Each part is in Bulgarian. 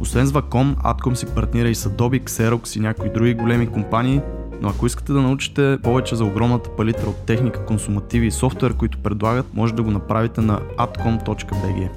Освен с Ваком, Атком си партнира и с Adobe, Xerox и някои други големи компании, но ако искате да научите повече за огромната палитра от техника, консумативи и софтуер, които предлагат, може да го направите на atcom.bg.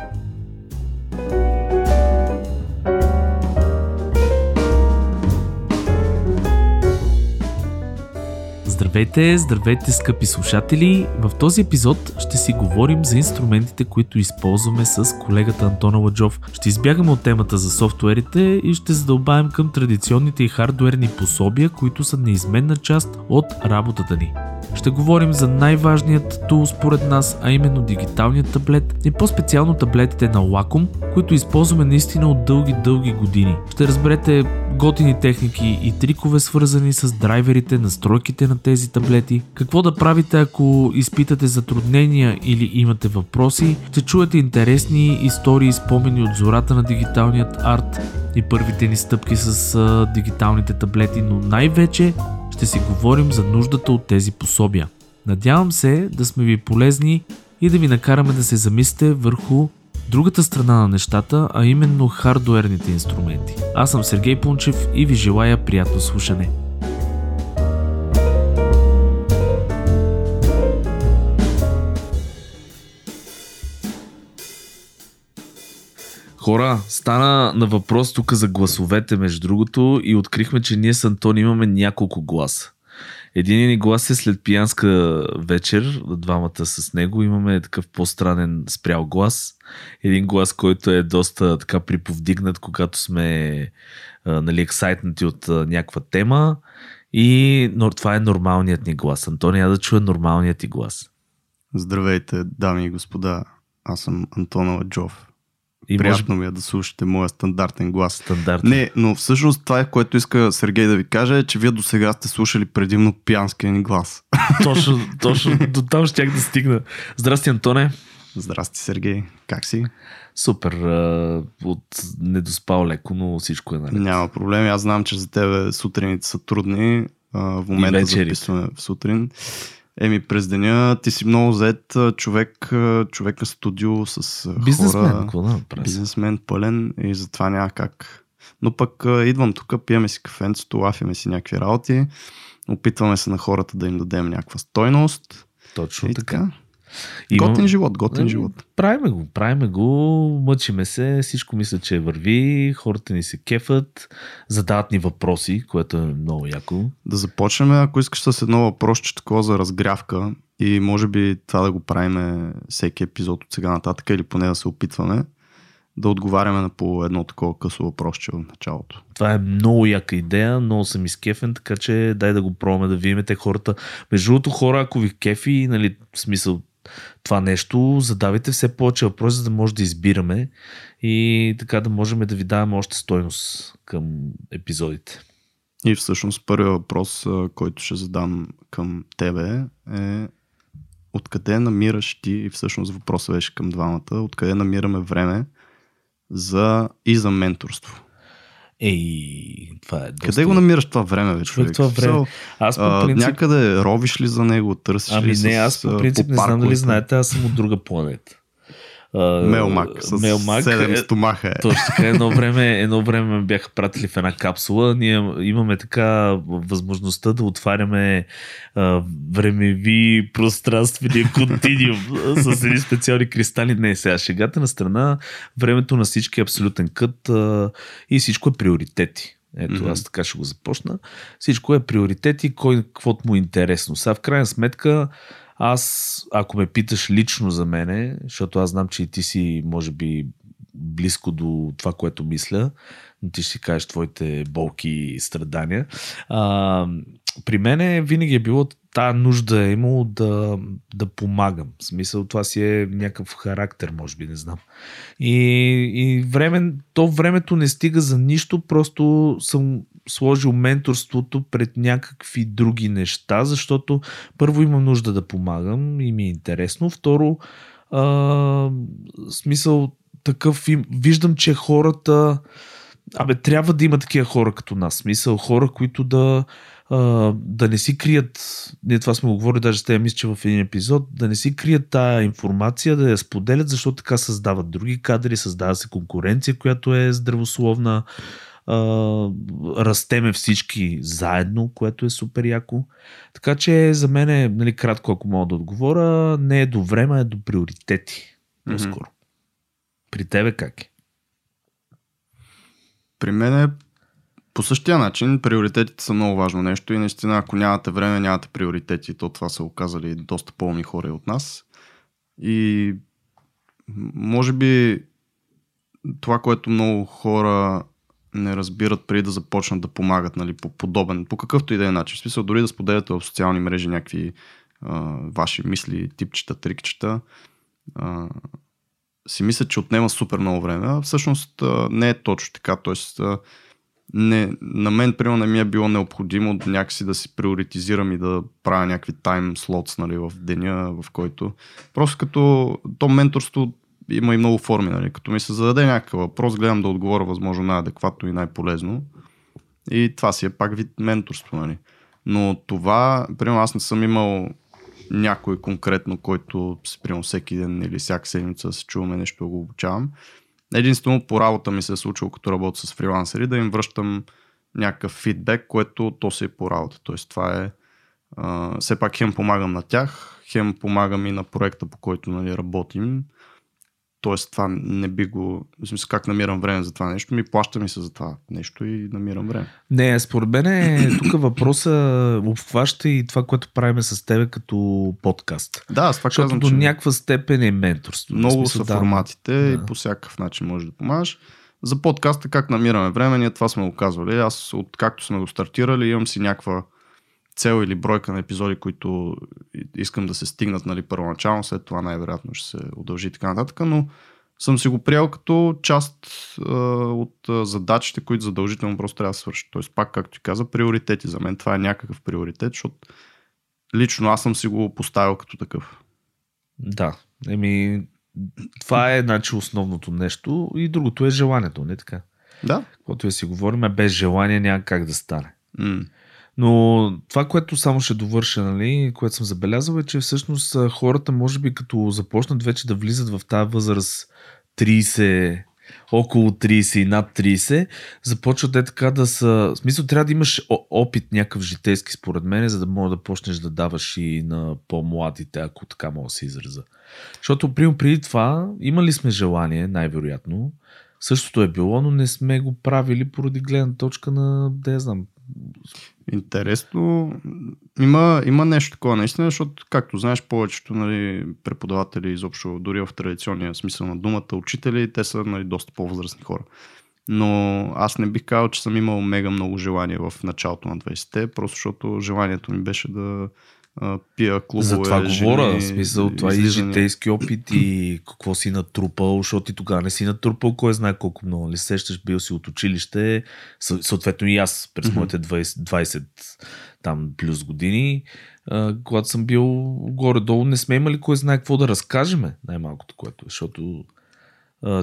Здравейте, здравейте, скъпи слушатели! В този епизод ще си говорим за инструментите, които използваме с колегата Антона Ладжов. Ще избягаме от темата за софтуерите и ще задълбаем към традиционните и хардуерни пособия, които са неизменна част от работата ни. Ще говорим за най-важният тул според нас, а именно дигиталният таблет и по-специално таблетите на Wacom, които използваме наистина от дълги-дълги години. Ще разберете готини техники и трикове свързани с драйверите, настройките на тези таблети, какво да правите ако изпитате затруднения или имате въпроси, ще чуете интересни истории и спомени от зората на дигиталният арт и първите ни стъпки с а, дигиталните таблети, но най-вече ще си говорим за нуждата от тези пособия. Надявам се да сме ви полезни и да ви накараме да се замислите върху другата страна на нещата, а именно хардуерните инструменти. Аз съм Сергей Пунчев и ви желая приятно слушане. Хора, стана на въпрос тук за гласовете, между другото, и открихме, че ние с Антон имаме няколко гласа. Един ни глас е след пиянска вечер, двамата с него. Имаме такъв по-странен спрял глас. Един глас, който е доста така приповдигнат, когато сме нали, ексайтнати от някаква тема. И но, това е нормалният ни глас. Антония да чуе нормалният ти глас. Здравейте, дами и господа. Аз съм Антона Ладжов. И Приятно може... ми е да слушате моя стандартен глас. Стандартен. Не, но всъщност това е, което иска Сергей да ви каже, е, че вие до сега сте слушали предимно пиянския ни глас. Точно, точно до там щях да стигна. Здрасти, Антоне. Здрасти, Сергей. Как си? Супер. От недоспал леко, но всичко е наред. Няма проблем. Аз знам, че за тебе сутрините са трудни. В момента записваме в сутрин. Еми, през деня ти си много зает човек, човек на студио с бизнесмен, хора. Какво да бизнесмен, пълен и затова няма как. Но пък идвам тук, пиеме си кафенцето, лафиме си някакви работи, опитваме се на хората да им дадем някаква стойност. Точно и така. така. Имам... Готин живот, готин не, живот. Правиме го, правиме го, мъчиме се, всичко мисля, че върви, хората ни се кефат, задават ни въпроси, което е много яко. Да започнем, ако искаш с едно въпросче такова за разгрявка и може би това да го правиме всеки епизод от сега нататък или поне да се опитваме да отговаряме на по едно такова късо въпросче в началото. Това е много яка идея, много съм изкефен, така че дай да го пробваме да видим те хората. Между другото хора, ако ви кефи, нали, в смисъл това нещо, задавайте все повече въпроси, за да може да избираме и така да можем да ви даваме още стойност към епизодите. И всъщност първият въпрос, който ще задам към тебе е откъде намираш ти, и всъщност въпросът беше към двамата, откъде намираме време за и за менторство? Ей, това е. Доста... Къде го намираш това време, вече? човек? Това време. Аз по принцип... А, някъде ровиш ли за него, търсиш ами ли не, аз по принцип по не знам дали знаете, аз съм от друга планета. Мелмак с Мелмак, 7 е, стомаха. Е. Точно така. Едно време, едно време ме бяха пратили в една капсула. Ние имаме така възможността да отваряме а, времеви пространствени континиум с едни специални кристали. Не, сега шегата на страна, времето на всички е абсолютен кът а, и всичко е приоритети. Ето, mm-hmm. аз така ще го започна. Всичко е приоритети, кой каквото му е интересно. Сега в крайна сметка Аз, ако ме питаш лично за мене, защото аз знам, че и ти си, може би, близко до това, което мисля, но ти ще си кажеш твоите болки и страдания. А, при мен винаги е било тази нужда е имало да, да помагам. В смисъл, това си е някакъв характер, може би, не знам. И, и време, то времето не стига за нищо, просто съм сложил менторството пред някакви други неща, защото първо имам нужда да помагам и ми е интересно. Второ, а, смисъл такъв, виждам, че хората Абе, трябва да има такива хора като нас. Смисъл, хора, които да, а, да не си крият, ние това сме го говорили даже с тези мисля, че в един епизод, да не си крият тая информация, да я споделят, защото така създават други кадри, създава се конкуренция, която е здравословна, а, растеме всички заедно, което е супер яко. Така че за мен е, нали, кратко, ако мога да отговоря, не е до време, е до приоритети. По-скоро. Mm-hmm. При тебе как е? При мен е по същия начин приоритетите са много важно нещо и наистина ако нямате време, нямате приоритети. То това са оказали доста по-умни хора от нас. И може би това, което много хора не разбират преди да започнат да помагат нали, по подобен, по какъвто и да е начин. В смисъл, дори да споделяте в социални мрежи някакви а, ваши мисли, типчета, трикчета, а, си мислят, че отнема супер много време, всъщност не е точно така. Тоест, не, на мен, примерно, не ми е било необходимо някакси да си приоритизирам и да правя някакви тайм слотс нали, в деня, в който. Просто като то менторство има и много форми. Нали. Като ми се зададе някакъв въпрос, гледам да отговоря възможно най-адекватно и най-полезно. И това си е пак вид менторство. Нали. Но това, примерно, аз не съм имал някой конкретно, който примерно всеки ден или всяка седмица се чуваме нещо го обучавам. Единствено по работа ми се е случило, като работя с фрилансери, да им връщам някакъв фидбек, което то се е по работа. Тоест това е а, все пак хем помагам на тях, хем помагам и на проекта, по който нали, работим. Тоест това не би го... В смисъл как намирам време за това нещо, ми плаща ми се за това нещо и намирам време. Не, според мен е, тук въпроса обхваща и това, което правиме с тебе като подкаст. Да, аз това Защото казвам, до че някаква степен е менторство. много смисъл, са да. форматите Да. и по всякакъв начин можеш да помагаш. За подкаста как намираме време, ние това сме го казвали. Аз откакто сме го стартирали имам си някаква цел или бройка на епизоди, които искам да се стигнат нали, първоначално, след това най-вероятно ще се удължи и така нататък, но съм си го приел като част а, от а, задачите, които задължително просто трябва да свършат. Тоест, пак, както ти каза, приоритети. За мен това е някакъв приоритет, защото лично аз съм си го поставил като такъв. Да. Еми, това е значи, основното нещо и другото е желанието, не така? Да. Каквото я си говорим, без желание няма как да стане. М. Но това, което само ще довърша, нали, което съм забелязал е, че всъщност хората, може би като започнат вече да влизат в тази възраст 30, около 30 и над 30, започват е така да са... В смисъл, трябва да имаш опит някакъв житейски, според мен, за да може да почнеш да даваш и на по-младите, ако така мога да се израза. Защото, примерно, преди това, имали сме желание, най-вероятно, същото е било, но не сме го правили поради гледна точка на, да я знам, Интересно. Има, има нещо такова наистина, защото, както знаеш, повечето нали, преподаватели, изобщо дори в традиционния смисъл на думата, учители, те са нали, доста по-възрастни хора. Но аз не бих казал, че съм имал мега много желание в началото на 20-те, просто защото желанието ми беше да пия клубове, За това жени, говоря, в смисъл, това и житейски опит и какво си натрупал, защото ти тогава не си натрупал, кой знае колко много. Ли сещаш, бил си от училище, съ- съответно и аз през моите 20, 20 там плюс години, когато съм бил горе-долу, не сме имали кой знае какво да разкажеме, най-малкото което, е, защото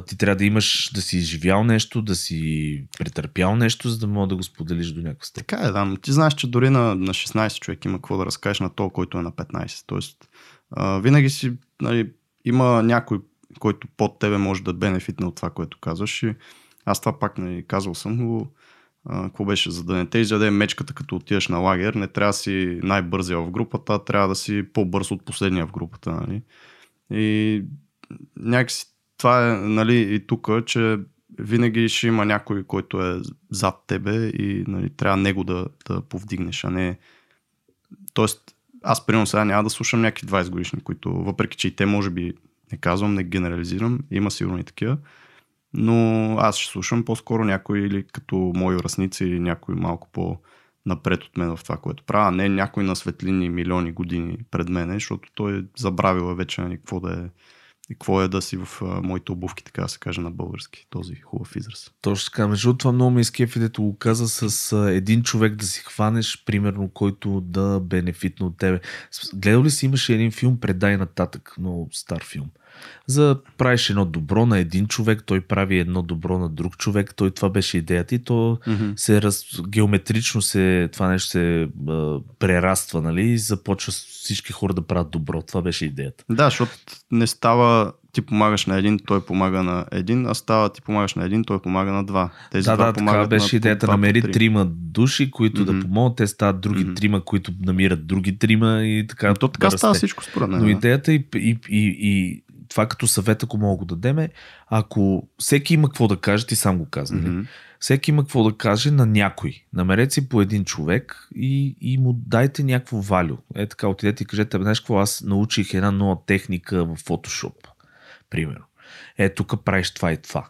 ти трябва да имаш, да си изживял нещо, да си претърпял нещо, за да мога да го споделиш до някаква степен. Така е, да, ти знаеш, че дори на, на 16 човек има какво да разкажеш на то, който е на 15. Тоест, а, винаги си, нали, има някой, който под тебе може да бенефитне от това, което казваш. И аз това пак нали, казвал съм го. Какво беше? За да не те изяде мечката, като отидеш на лагер, не трябва да си най-бързия в групата, трябва да си по-бърз от последния в групата. Нали? И някакси това е нали, и тук, че винаги ще има някой, който е зад тебе и нали, трябва него да, да повдигнеш, а не... Тоест, аз примерно сега няма да слушам някакви 20 годишни, които въпреки, че и те може би не казвам, не генерализирам, има сигурно и такива, но аз ще слушам по-скоро някой или като мои връзници или някой малко по напред от мен в това, което правя, а не някой на светлини милиони години пред мен, защото той е забравил вече нали, какво да е и какво е да си в а, моите обувки, така да се каже на български, този хубав израз. Точно така. Между това много ме изкефи, дето го каза с а, един човек да си хванеш, примерно, който да бенефитна от тебе. Гледал ли си, имаше един филм Предай нататък, много стар филм за правиш едно добро на един човек, той прави едно добро на друг човек, той това беше идеята и то mm-hmm. се раз, геометрично се, това нещо се а, прераства, нали, и започва всички хора да правят добро. Това беше идеята. Да, защото не става ти помагаш на един, той помага на един, а става ти помагаш на един, той помага на два. Тези да, два да, така беше на идеята. Намери трима души, които mm-hmm. да помогнат, те стават други mm-hmm. трима, които намират други трима и така. То така да става всичко според мен. Но идеята и, и, и, и това като съвет, ако мога го дадеме, ако всеки има какво да каже, ти сам го каза, mm-hmm. всеки има какво да каже на някой. Намерете си по един човек и, и му дайте някакво валю. Е така, отидете и кажете, знаеш какво, аз научих една нова техника в Photoshop, примерно. Е, тук правиш това и това.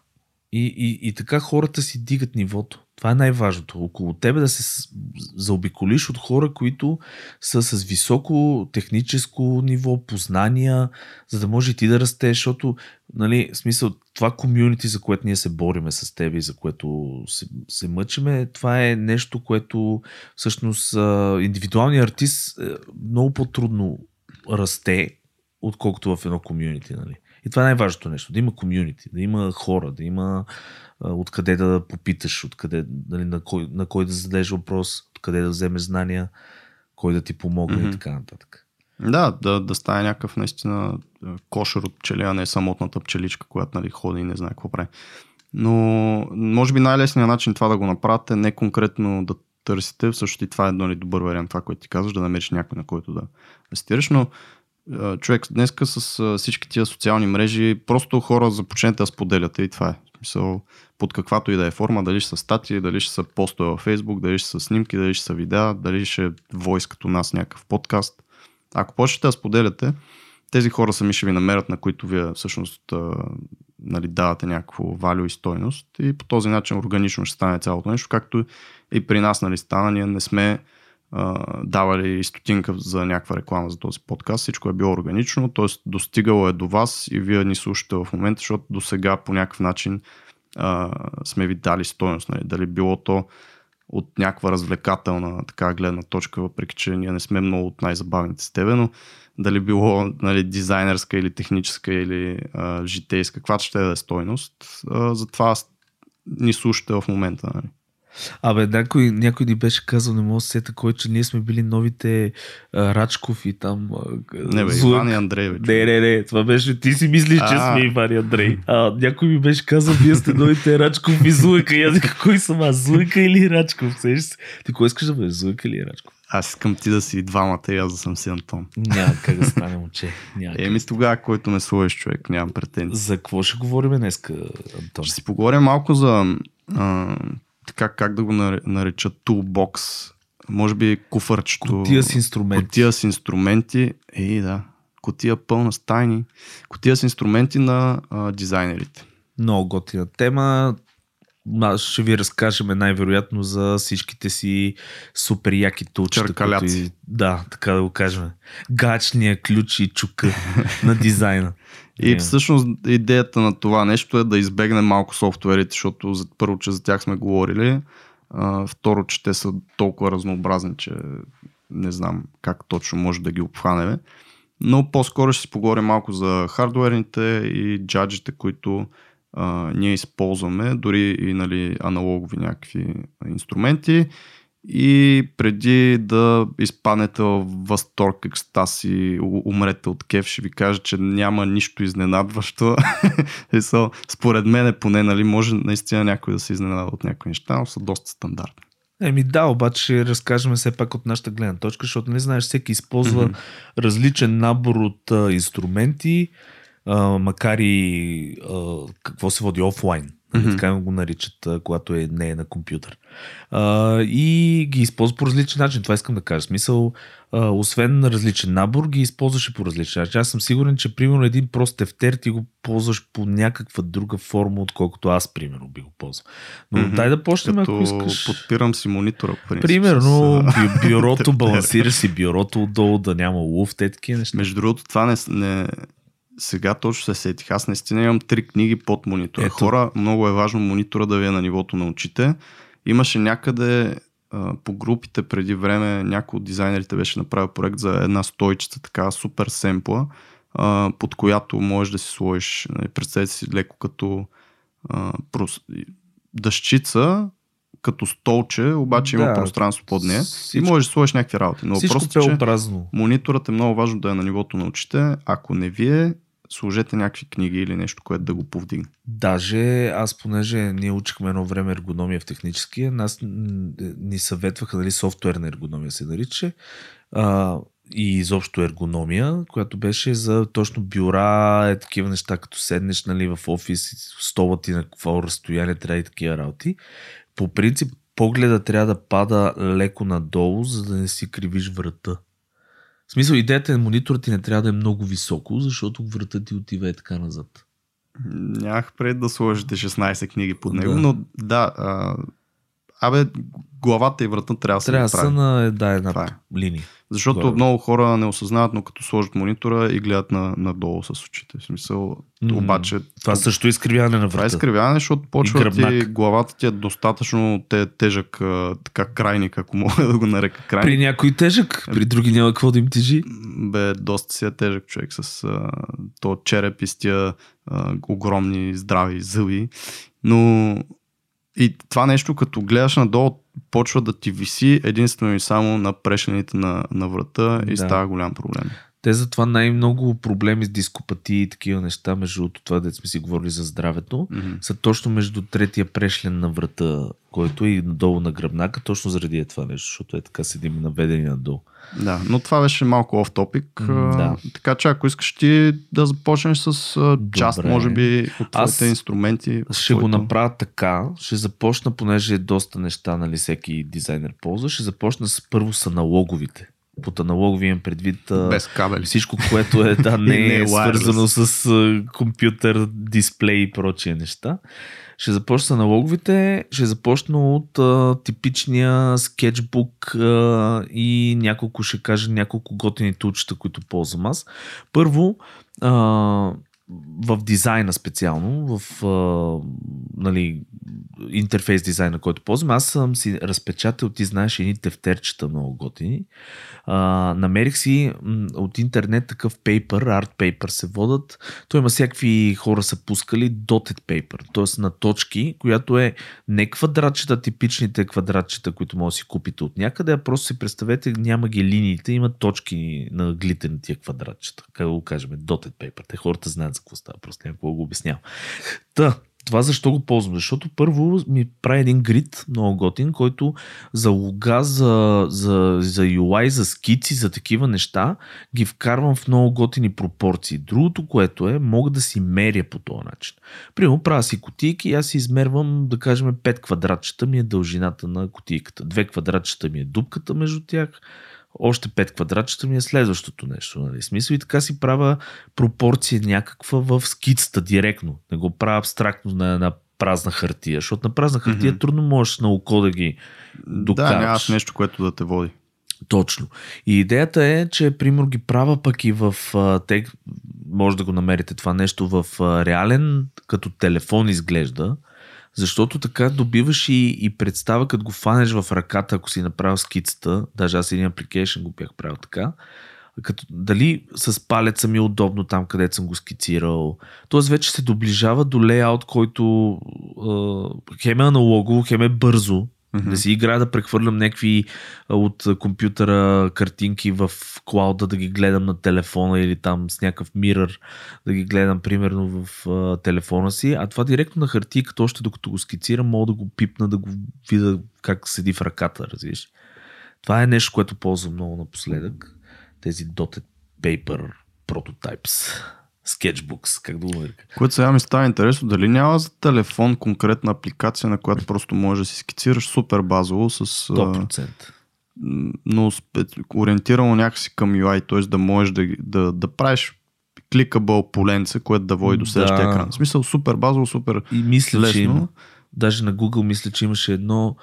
И, и, и така хората си дигат нивото. Това е най-важното. Около тебе да се заобиколиш от хора, които са с високо техническо ниво, познания, за да може и ти да растеш, защото, нали, смисъл, това комюнити, за което ние се бориме с теб и за което се, се мъчиме, това е нещо, което всъщност индивидуалният артист е, много по-трудно расте, отколкото в едно комюнити, нали. И това е най-важното нещо. Да има комюнити, да има хора, да има откъде да попиташ, откъде, нали, на, кой, на кой да зададеш въпрос, откъде да вземеш знания, кой да ти помогне mm-hmm. и така нататък. Да, да, да стане някакъв наистина кошер от пчели, а не самотната пчеличка, която нали, ходи и не знае какво прави. Но може би най-лесният начин това да го направите не конкретно да търсите, всъщност и това е нали, добър вариант, това, което ти казваш, да намериш някой, на който да стираш, но човек днеска с всички тия социални мрежи, просто хора започнете да споделяте и това е. Смисъл, под каквато и да е форма, дали ще са статии, дали ще са постове във Facebook, дали ще са снимки, дали ще са видеа, дали ще е войс като нас някакъв подкаст. Ако почнете да споделяте, тези хора сами ще ви намерят, на които вие всъщност нали, давате някакво валю и стойност и по този начин органично ще стане цялото нещо, както и при нас нали, стана, ние не сме давали стотинка за някаква реклама за този подкаст. Всичко е било органично, т.е. достигало е до вас и вие ни слушате в момента, защото до сега по някакъв начин а, сме ви дали стоеност. Нали? Дали било то от някаква развлекателна така гледна точка, въпреки че ние не сме много от най-забавните с тебе, но дали било нали, дизайнерска или техническа или а, житейска, каквато ще да е стойност, а, затова ни слушате в момента. Нали. Абе, някой, някой ни беше казал, не мога да сета кой, че ние сме били новите а, Рачков и там... А, не бе, Злък. Иван и Андрей. Бе, не, не, не, това беше, ти си мислиш, че сме Иван и Андрей. А, някой ми беше казал, вие сте новите Рачков и Злъка. И аз кой съм аз, Злъка или Рачков? Ти кой искаш да бъдеш, Злъка или Рачков? Аз искам ти да си двамата и аз да съм си Антон. Няма как да стане, момче. Еми с тогава, който ме слуеш, човек, нямам претенции. За какво ще говорим днес, Антон? Ще си поговорим малко за а, така как да го нареча, тулбокс, може би куфърчето. Котия с инструменти. Котия с инструменти. Ей, да. Котия пълна с тайни. Котия с инструменти на а, дизайнерите. Много готина тема. Аз ще ви разкажем най-вероятно за всичките си супер яки тулчета. И... Да, така да го кажем. Гачния ключ и чука на дизайна. И yeah. всъщност идеята на това нещо е да избегнем малко софтуерите, защото за, първо, че за тях сме говорили, а, второ, че те са толкова разнообразни, че не знам как точно може да ги обхванеме. Но по-скоро ще си поговорим малко за хардуерните и джаджите, които а, ние използваме, дори и нали, аналогови някакви инструменти и преди да изпаднете в възторг, екстаз и умрете от кеф, ще ви кажа, че няма нищо изненадващо. Според мен поне, нали, може наистина някой да се изненада от някои неща, но са доста стандартни. Еми да, обаче разкажем все пак от нашата гледна точка, защото не знаеш, всеки използва mm-hmm. различен набор от а, инструменти, а, макар и а, какво се води офлайн Mm-hmm. Така го наричат, когато е, не е на компютър. А, и ги използва по различен начин. Това искам да кажа. Смисъл, а, освен на различен набор, ги използваше по различен начин. Аз съм сигурен, че примерно един прост тефтер ти го ползваш по някаква друга форма, отколкото аз, примерно, би го ползвал. Но mm-hmm. дай да почнем, Като ако искаш. Подпирам си монитора. Принцип, примерно, с... бюрото, балансираш си бюрото отдолу, да няма луф, те такива неща. Между другото, това не, не, сега точно се сетих. Аз наистина имам три книги под монитора. Ето. Хора, много е важно монитора да ви е на нивото на очите. Имаше някъде а, по групите преди време, някой от дизайнерите беше направил проект за една стойчица, така супер семпла, а, под която можеш да си сложиш, нали, представете си леко като а, прос... дъщица, като столче, обаче да, има пространство под нея всичко, и можеш да сложиш някакви работи. Но просто, че празно. мониторът е много важно да е на нивото на очите. Ако не вие, сложете някакви книги или нещо, което да го повдигне. Даже аз, понеже ние учихме едно време ергономия в техническия, нас ни съветваха, нали, софтуерна ергономия се нарича, а, и изобщо ергономия, която беше за точно бюра, е такива неща, като седнеш нали, в офис, стола ти на какво разстояние трябва и такива работи. По принцип, погледа трябва да пада леко надолу, за да не си кривиш врата. В смисъл, идеята е мониторът ти не трябва да е много високо, защото врата ти отива е така назад. Нямах пред да сложите 16 книги под него, да. но да, а, абе, главата и врата трябва да се Трябва да са на да, една е. линия. Защото Горе. много хора не осъзнават, но като сложат монитора и гледат на, надолу с очите. В смисъл, mm, обаче... Това също е изкривяване на врата. Това е изкривяване, защото почва ти, главата ти е достатъчно те, тежък така крайник, ако мога да го нарека крайник. При някой тежък, при други няма какво да им тежи. Бе, доста си е тежък човек с а, то череп и с тия а, огромни здрави зъби. Но и това нещо, като гледаш надолу, почва да ти виси единствено и само на прешените на, на врата и да. става голям проблем. Те затова най-много проблеми с дископатии и такива неща, между това, да сме си говорили за здравето, mm-hmm. са точно между третия прешлен на врата, който е и надолу на гръбнака, точно заради е това нещо, защото е така седим наведени надолу. Да, но това беше малко оф топик. Mm, да. Така че ако искаш ти да започнеш с част, Добре. може би, от твоите инструменти. Ще твоето... го направя така. Ще започна, понеже е доста неща, нали, всеки дизайнер ползва. Ще започна с първо с аналоговите под аналогови имам предвид Без кабели. всичко, което е, да, не, не е свързано с компютър, дисплей и прочие неща. Ще започна с аналоговите, ще започна от а, типичния скетчбук а, и няколко, ще кажа няколко готини тулчета, които ползвам аз. Първо, а, в дизайна специално, в а, нали, интерфейс дизайна, който ползвам, аз съм си разпечатал, ти знаеш, едни тефтерчета много готини. А, намерих си м, от интернет такъв пейпер, арт пейпер се водат. Той има всякакви хора са пускали dotted paper, т.е. на точки, която е не квадратчета, типичните квадратчета, които може да си купите от някъде, а просто си представете, няма ги линиите, има точки на глитен тия квадратчета. Как го кажем, dotted paper. Те хората знаят за какво става, просто някакво го обяснявам. Та, това защо го ползвам? Защото първо ми прави един грид, много готин, който за луга, за, за, за UI, за скици, за такива неща, ги вкарвам в много готини пропорции. Другото, което е, мога да си меря по този начин. Примерно, правя си кутийки и аз си измервам, да кажем, 5 квадратчета ми е дължината на кутийката. 2 квадратчета ми е дупката между тях още 5 квадратчета ми е следващото нещо. Нали? Смисъл и така си правя пропорция някаква в скицата директно. Не го правя абстрактно на една празна хартия, защото на празна хартия mm-hmm. трудно можеш на око да ги докараш. Да, нямаш нещо, което да те води. Точно. И идеята е, че примерно ги правя пък и в те, може да го намерите това нещо в реален, като телефон изглежда. Защото така добиваш и, и представа, като го фанеш в ръката, ако си направил скицата, даже аз един application го бях правил така, като, дали с палеца ми е удобно там, където съм го скицирал. Тоест вече се доближава до лейаут, който е, хем е аналогово, хем е бързо, Mm-hmm. Да си играя да прехвърлям някакви от компютъра картинки в клауда, да ги гледам на телефона или там с някакъв мирър, да ги гледам примерно в а, телефона си. А това директно на хартия, като още докато го скицирам, мога да го пипна, да го видя как седи в ръката, разбираш. Това е нещо, което ползвам много напоследък. Тези Dotted Paper Prototypes. Sketchbooks, как да го нарека. Което сега ми става интересно, дали няма за телефон конкретна апликация, на която просто можеш да си скицираш супер базово с... а, 100%. но ориентирано някакси към UI, т.е. да можеш да, да, да правиш кликабъл поленце, което да води до следващия Да. екран. В смисъл супер базово, супер И мисля, лесно. че има. Даже на Google мисля, че имаше едно.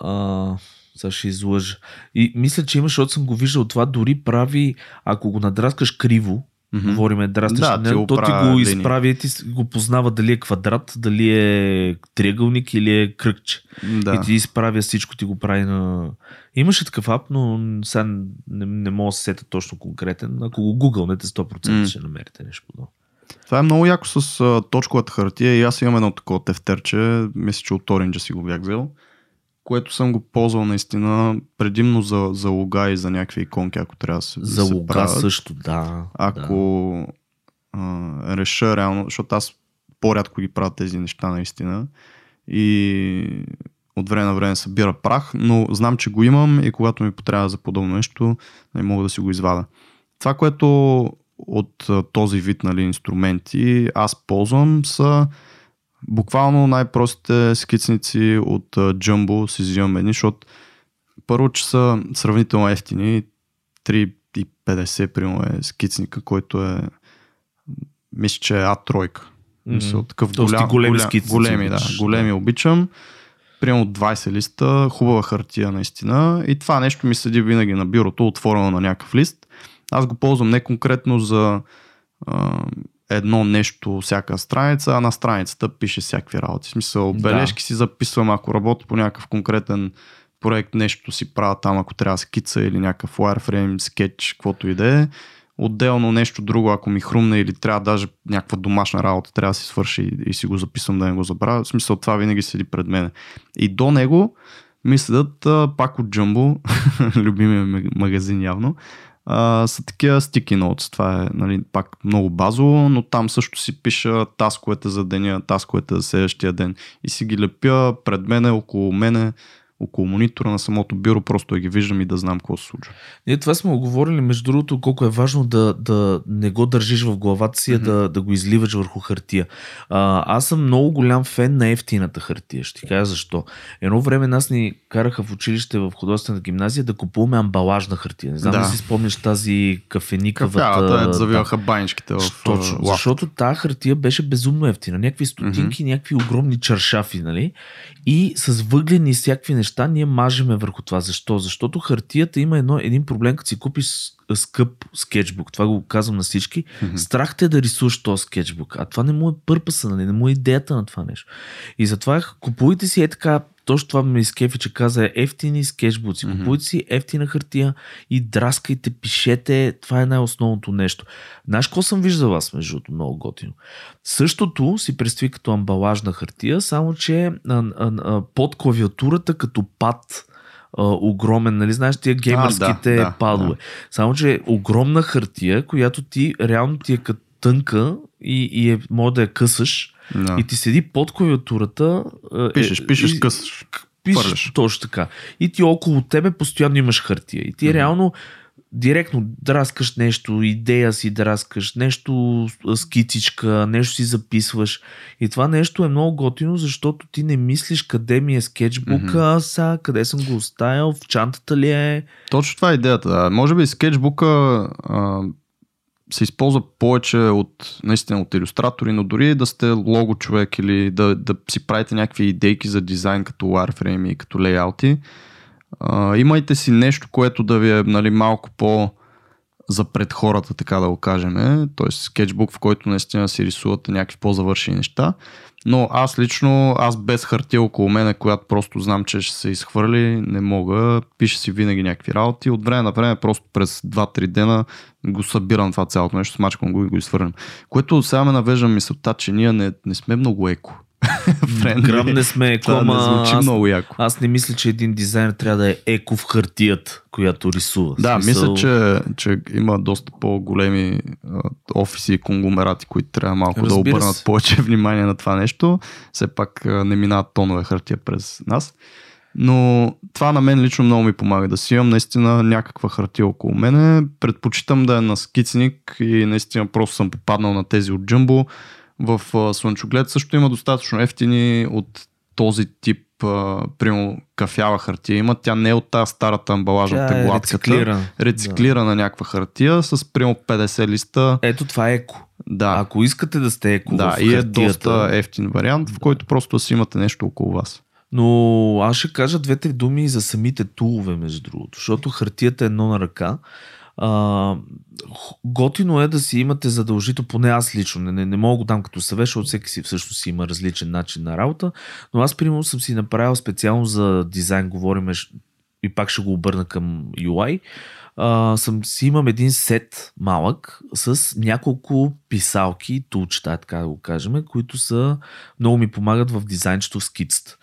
А, сега ще излъжа. И мисля, че има, защото съм го виждал. Това дори прави, ако го надраскаш криво, Мгм. говориме драскаш, Да, не, то ти го изправи ти го познава дали е квадрат, дали е триъгълник или е кръгче. Да. И ти изправя всичко, ти го прави на... Имаше такъв ап, но сега не, не мога да се сета точно конкретен. Ако го гугълнете 100% М. ще намерите нещо подобно. Това е много яко с а, точковата хартия и аз имам едно такова тефтерче, мисля, че от Orange си го бях взел, което съм го ползвал наистина предимно за, за луга и за някакви иконки, ако трябва да се, да За се луга правят. също, да. Ако а, реша реално, защото аз по-рядко ги правя тези неща наистина и от време на време събира прах, но знам, че го имам и когато ми потрябва за подобно нещо, не мога да си го извада. Това, което от този вид нали, инструменти аз ползвам са буквално най-простите скицници от Jumbo си взимам едни, защото първо, че са сравнително ефтини, 3,50 примерно е скицника, който е мисля, че е А3. Мисля, такъв Тоест ти голям, големи голям, скици големи, да, големи да. обичам. Примерно 20 листа, хубава хартия наистина. И това нещо ми седи винаги на бюрото, отворено на някакъв лист. Аз го ползвам не конкретно за едно нещо, всяка страница, а на страницата пише всякакви работи. В смисъл, Да. бележки си записвам, ако работя по някакъв конкретен проект, нещо си правя там, ако трябва скица или някакъв wireframe, скетч, каквото и да е. Отделно нещо друго, ако ми хрумне или трябва даже някаква домашна работа, трябва да си свърши и, и си го записвам да не го забравя. В смисъл това винаги седи пред мен. И до него ми седат а, пак от Jumbo, любимия ми магазин явно, са такива sticky notes. Това е нали, пак много базово, но там също си пиша тасковете за деня, тасковете за следващия ден и си ги лепя пред мене, около мене, около монитора на самото бюро, просто да ги виждам и да знам какво се случва. Ние това сме оговорили, между другото, колко е важно да, да не го държиш в главата си, а да, да го изливаш върху хартия. А, аз съм много голям фен на ефтината хартия. Ще ти кажа защо. Едно време нас ни караха в училище в художествената гимназия да купуваме амбалажна хартия. Не знам Да. да. си спомняш тази кафеникавата... Кафявата е да. завиваха баничките в Точно, лавка. защото тази хартия беше безумно ефтина. Някакви стотинки, някакви огромни чаршафи, нали? И с въглени и всякакви неща ние мажеме върху това. Защо? Защото хартията има едно, един проблем, като си купиш скъп скетчбук. Това го казвам на всички. Страх те е да рисуваш този скетчбук. А това не му е пърпаса, нали? не му е идеята на това нещо. И затова купувайте си е така, точно това ме изкефи, че каза е ефтини скетчбуци. Мгм. Купувайте си ефтина хартия и драскайте, пишете. Това е най-основното нещо. Знаеш какво съм виждал аз, между другото, много готино. Същото си представи като амбалажна хартия, само че а, а, а, под клавиатурата като пад а, огромен, нали знаеш тия геймърските да, да, падове. да. Само, че е огромна хартия, която ти реално ти е като тънка и, и е, може да я късаш Да. и ти седи под клавиатурата. а, Пишеш, е, пишеш, и- късаш. пишеш точно така. И ти около тебе постоянно имаш хартия. И ти Мгм. реално директно драскаш нещо, идея си драскаш, нещо скицичка, нещо си записваш. И това нещо е много готино, защото ти не мислиш къде ми е скетчбука, а сега къде съм го оставил, в чантата ли е. Точно това е идеята. Да. Може би скетчбука а, се използва повече от, наистина от иллюстратори, но дори да сте лого човек или да, да си правите някакви идейки за дизайн като wireframe и като лейаути, имайте си нещо, което да ви е нали, малко по за пред хората, така да го кажем. Т.е. скетчбук, в който наистина си рисувате някакви по-завършени неща. Но аз лично, аз без хартия около мене, която просто знам, че ще се изхвърли, не мога. Пише си винаги някакви работи. От време на време, просто през 2-3 дена го събирам това цялото нещо, смачкам го и го изхвърлям. Което сега ме навежда мисълта, че ние не, не сме много еко. Friendly. Грам не сме Това еко, не ама звучи аз, много яко. аз не мисля, че един дизайнер трябва да е еко в хартията, която рисува. Да, смисъл, мисля, че, че има доста по-големи офиси и конгломерати, които трябва малко да Разбира обърнат се. повече внимание на това нещо. Все пак не минават тонове хартия през нас. Но това на мен лично много ми помага да си имам наистина някаква хартия около мене. Предпочитам да е на скицник и наистина просто съм попаднал на тези от Jumbo. В Слънчоглед също има достатъчно ефтини от този тип примерно кафява хартия има. Тя не е от тази старата амбалажна Тя е гладката. рециклирана. Рециклирана някаква хартия с примерно 50 листа. Ето това е еко. Да, Ако искате да сте еко да и е доста ефтин вариант, в който просто си имате нещо около вас. Но аз ще кажа две-три думи за самите тулове, между другото, защото хартията е едно на ръка. А, готино е да си имате задължително, поне аз лично, не, не, не мога дам като съвет, защото всеки си всъщност си има различен начин на работа, но аз примерно съм си направил специално за дизайн, говорим и пак ще го обърна към UI, а, съм си имам един сет малък с няколко писалки, тулчета, така да го кажем, които са много ми помагат в дизайнчето в скицата.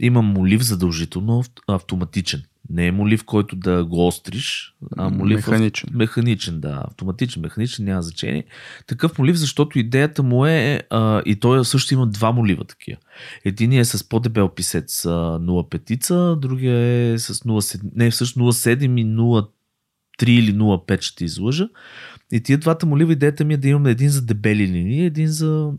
Имам молив задължително ав- автоматичен. Не е молив, който да го остриш, а молив Механичен. Механичен, да. Автоматичен, механичен, няма значение. Такъв молив, защото идеята му е, а, и той също има два молива такива. Единият е с по-дебел писец а, 0,5, другия е с 0,7, не, всъщност 0,7 и 0,3 или 0,5 ще излъжа. И тия двата молива, идеята ми е да имаме един за дебели линии, един за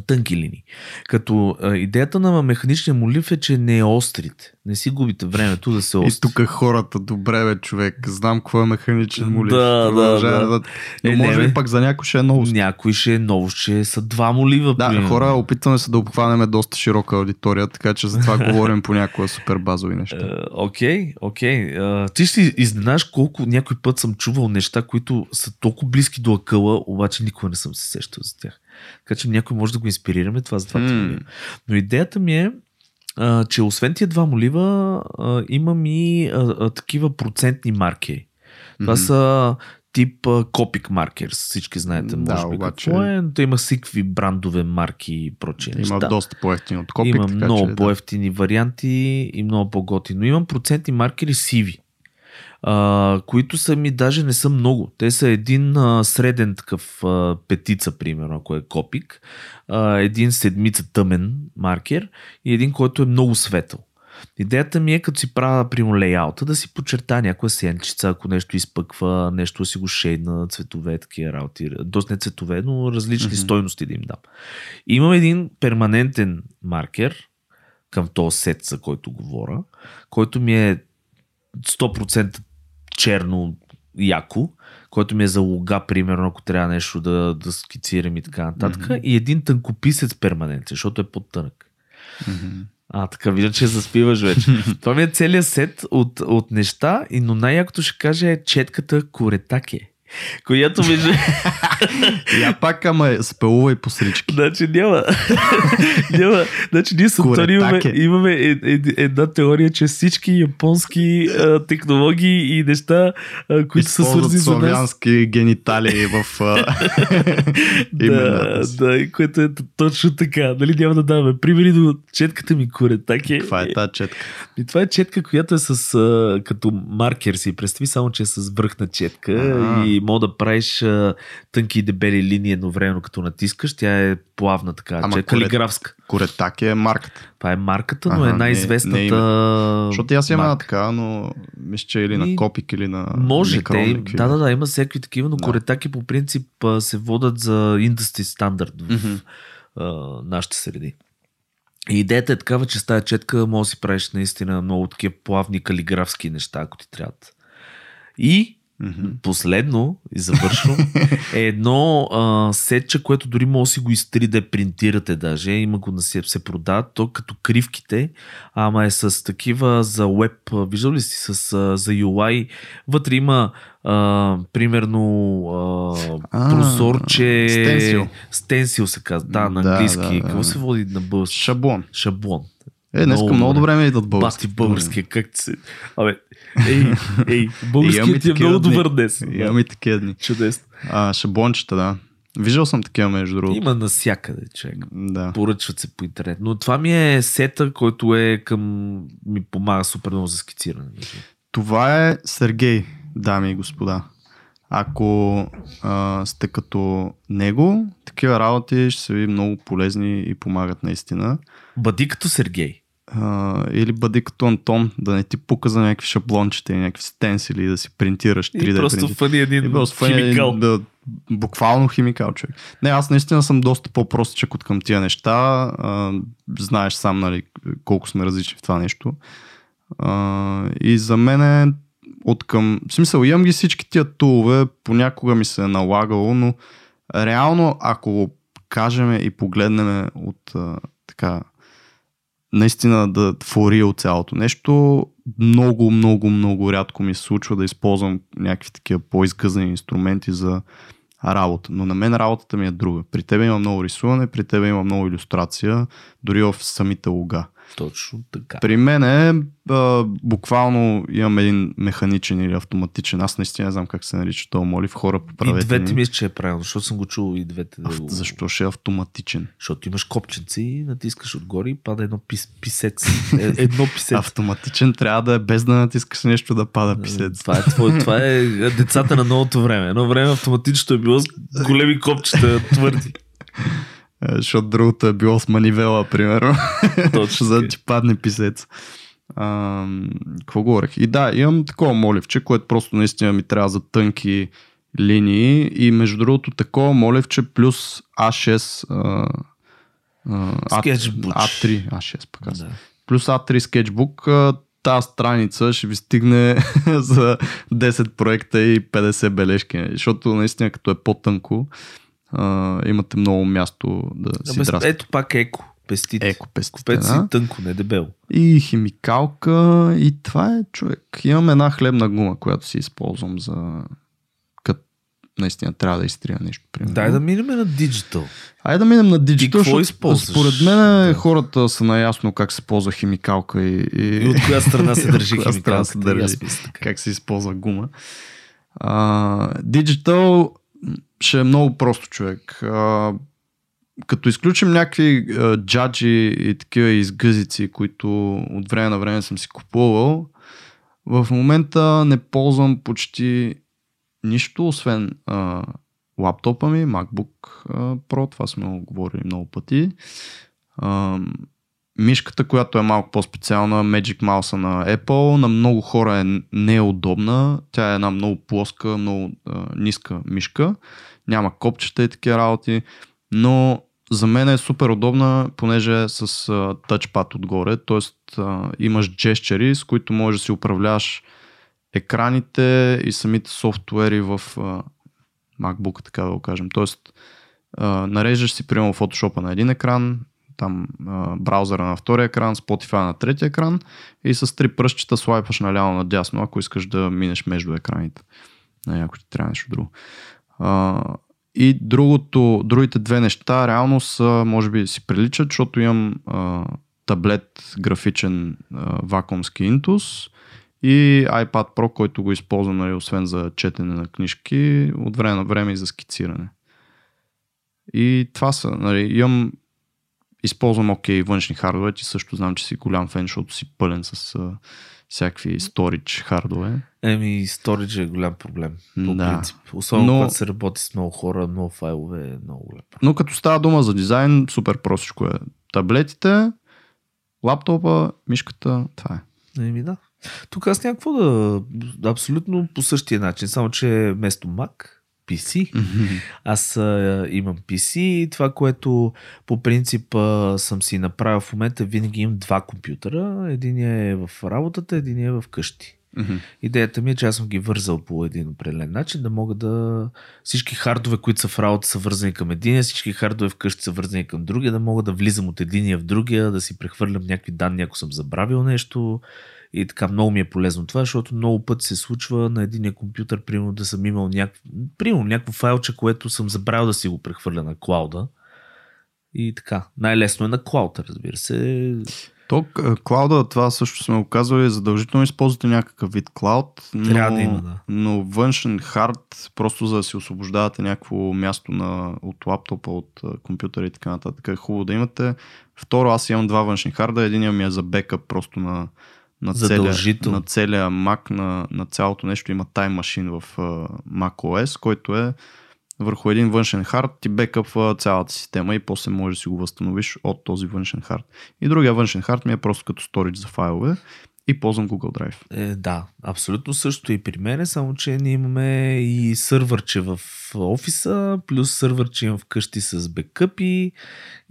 тънки линии. Като а, идеята на механичния молив е, че не е острите. Не си губите времето да се И остри. тук хората, добре бе, човек, знам какво е механичен молив. Да, Продължава да, да. Но Е, може не, би пак за някой ще е новост. Някой ще е ново, че са два молива. Да, примерно. хора, опитваме се да обхванем доста широка аудитория, така че за това говорим понякога супер базови неща. Е, Окей, окей. Е, Ти ще изненаш колко някой път съм чувал неща, които са толкова близки до акъла, обаче никога не съм се сещал за тях. Така че някой може да го инспирираме това за двата молива. Но идеята ми е, а, че освен тия два молива, а, имам и а, а, такива процентни маркери. Това Мгм. са тип Copic Markers. Всички знаете, Да, може би обаче- какво е. Та има всикакви брандове марки и прочие Има неща. доста по-ефтини от копик, Има така много че, по-ефтини варианти и много по-готини. Но имам процентни маркери сиви, а, които са ми даже не са много. Те са един а, среден такъв а, петица, примерно, ако е копик, а, един седмица тъмен маркер и един, който е много светъл. Идеята ми е, като си правя, примерно, лейаута, да си подчерта някоя сенчица, ако нещо изпъква, нещо да си го шейдна, цветове, такива работи. Доста не цветове, но различни Мгм. стойности да им дам. Имам един перманентен маркер към този сет, за който говоря, който ми е 100% черно яко, който ми е за луга, примерно, ако трябва нещо да, да скицирам и така нататък. Мгм. И един тънкописец перманентен, защото е по-тънък. Мгм. А, така виждам, че заспиваш вече. Това ми е целият сет от, от неща, и но най-якото ще кажа е четката Коретаке. Която между... Я пак, ама спелува и по срички. Значи няма. няма. Значи ние с Антони имаме, Коретаке. имаме е, е, една теория, че всички японски а, технологии и неща, а, които са свързани за нас. славянски гениталии в а, Да, да, което е точно така. Нали няма да даваме примери, но четката ми Коретаке. Каква е тази четка? И това е четка, която е с а, като маркер си. Представи само, че е с връхна четка А. и мога да правиш а, тънки и дебели линии едновременно като натискаш. Тя е плавна така, Ама че е калиграфска. Коретаки е марката. Това е марката, но Аха, е не- не най-известната. Защото и аз имам една така, но мисля, че е или на И- копик, или на Може, те, да, да, да, има всякакви такива, но Да. коретаки по принцип се водят за индустри стандарт в Мгм. а, нашите среди. И идеята е такава, че с тази четка може да си правиш наистина много такива плавни калиграфски неща, ако ти трябват. И Мгм. последно, и завършвам, е едно а, сетче, което дори може да си го из 3D принтирате даже, има го на се, се продават, то като кривките, ама е с такива за веб, виждал ли си, с, а, за UI, вътре има а, примерно а, прозорче, стенсил. стенсил се казва, да, на Да, английски, да, да. какво се води на български? Шаблон. Шаблон. Е, днес Много много, добре. ми идват български. Бати българския, как ти се... Абе, ей, ей, българският ти е много добър днес. Имам и такива дни. Чудесно. А, шаблончета, да. Виждал съм такива, между другото. Има насякъде, човек. Да. Поръчват се по интернет. Но това ми е сета, който е към... ми помага супер много за скициране. Това е Сергей, дами и господа. Ако а, сте като него, такива работи ще са ви много полезни и помагат наистина. Бъди като Сергей. а, или бъди като Антон, да не ти пука за някакви шаблончета и някакви стенсили да си принтираш 3D И просто принтер. фани един И просто фани един, химикал. Да, буквално химикал, човек. Не, аз наистина съм доста по-простичък от към тия неща. А, знаеш сам, нали, колко сме различни в това нещо. А, и за мен е от към... В смисъл, имам ги всички тия тулове, понякога ми се е налагало, но реално, ако го кажем и погледнем от а, така наистина да фори от цялото нещо, много, много, много рядко ми се случва да използвам някакви такива по-изгъзани инструменти за работа. Но на мен работата ми е друга. При тебе има много рисуване, при тебе има много иллюстрация, дори в самите луга. Точно така. При мен е а, буквално имам един механичен или автоматичен. Аз наистина не знам как се нарича този молив. Хора И поправете двете ни. мисля, че е правилно, защото съм го чул и двете. Го... Защо ще е автоматичен? Защото имаш копченци, натискаш отгоре и пада едно пис, писец. Е, едно писец. Автоматичен трябва да е без да натискаш нещо да пада писец. Това е, твое, това е децата на новото време. Едно време автоматично е било с големи копчета, твърди. Е, Защото другото е било с манивела, примерно. Точно за да ти падне писец. А, какво говорех? И да, имам такова моливче, което просто наистина ми трябва за тънки линии и между другото такова моливче плюс А6 а, а, Sketchbook. А3, А6 пък аз. Да. Плюс А3 скетчбук, тази страница ще ви стигне за 10 проекта и 50 бележки. Защото наистина като е по-тънко, а, имате много място да си Абе, драскате. ето пак еко. Пестите. Еко пестите, Купете си да. тънко, не дебело. И химикалка и това е човек. Имам една хлебна гума, която си използвам за като наистина трябва да изтрия нещо. Примерно. Дай да минем на диджитал. Айде да минем на Digital, какво защото използваш? според мен Да. хората са наясно как се ползва химикалка и, и... И от коя страна се държи се така. как се използва гума. А, Digital ще е много просто човек. А, като изключим някакви а, джаджи и такива изгъзици, които от време на време съм си купувал, в момента не ползвам почти нищо, освен а, лаптопа ми, MacBook а, Pro, това сме го говорили много пъти. А, мишката, която е малко по-специална, Magic Mouse на Apple, на много хора е неудобна. Тя е една много плоска, много а, ниска мишка. Няма копчета и такива работи, но за мен е супер удобна, понеже е с а, тъчпад отгоре, т.е. имаш джещери, с които можеш да си управляваш екраните и самите софтуери в а, MacBook, така да го кажем. Тоест, а, нареждаш си, примерно, Photoshop на един екран, там а, браузъра на втория екран, Spotify на третия екран и с три пръстчета слайпаш наляво надясно, ако искаш да минеш между екраните. Не, ако ти трябва нещо друго. А, и другото, другите две неща реално са, може би си приличат, защото имам а, таблет графичен а, вакуумски Intus и iPad Pro, който го използвам, нали, освен за четене на книжки, от време на време и за скициране. И това са, нали, имам използвам окей външни хардове, ти също знам, че си голям фен, защото си пълен с а, всякакви storage хардове. Еми, сторидж е голям проблем. По Да. принцип. Особено Но- когато се работи с много хора, много файлове, е много голям. Но като става дума за дизайн, супер простичко е. Таблетите, лаптопа, мишката, това е. Еми да. Тук аз някакво да... Абсолютно по същия начин, само че вместо Mac, PC, аз а, имам PC и това, което по принцип а, съм си направил в момента, винаги имам два компютъра. Един е в работата, един е в къщи. Идеята ми е, че аз съм ги вързал по един определен начин, да мога да... Всички хардове, които са в работа, са вързани към единия, всички хардове вкъщи са вързани към другия, да мога да влизам от единия в другия, да си прехвърлям някакви данни, ако съм забравил нещо. И така много ми е полезно това, защото много пъти се случва на единия компютър, примерно да съм имал някакво, примерно, някакво файлче, което съм забравил да си го прехвърля на клауда. И така. Най-лесно е на клауд, разбира се. То, к- клауда, това също сме го казвали, задължително използвате някакъв вид клауд, но, Трябва да има, да. но външен хард, просто за да си освобождавате някакво място на, от лаптопа, от а, компютъра и така нататък, е хубаво да имате. Второ, аз имам два външни харда, единия ми е за бекъп просто на, на, целия, на целия Mac, на, на цялото нещо има Time Machine в а, Mac OS, който е върху един външен хард ти бекъпва цялата система и после можеш да си го възстановиш от този външен хард. И другия външен хард ми е просто като сторидж за файлове и ползвам Google Drive. Е, да, абсолютно също и при мен, само че ние имаме и сървърче в офиса, плюс сървърче имам вкъщи с бекъпи.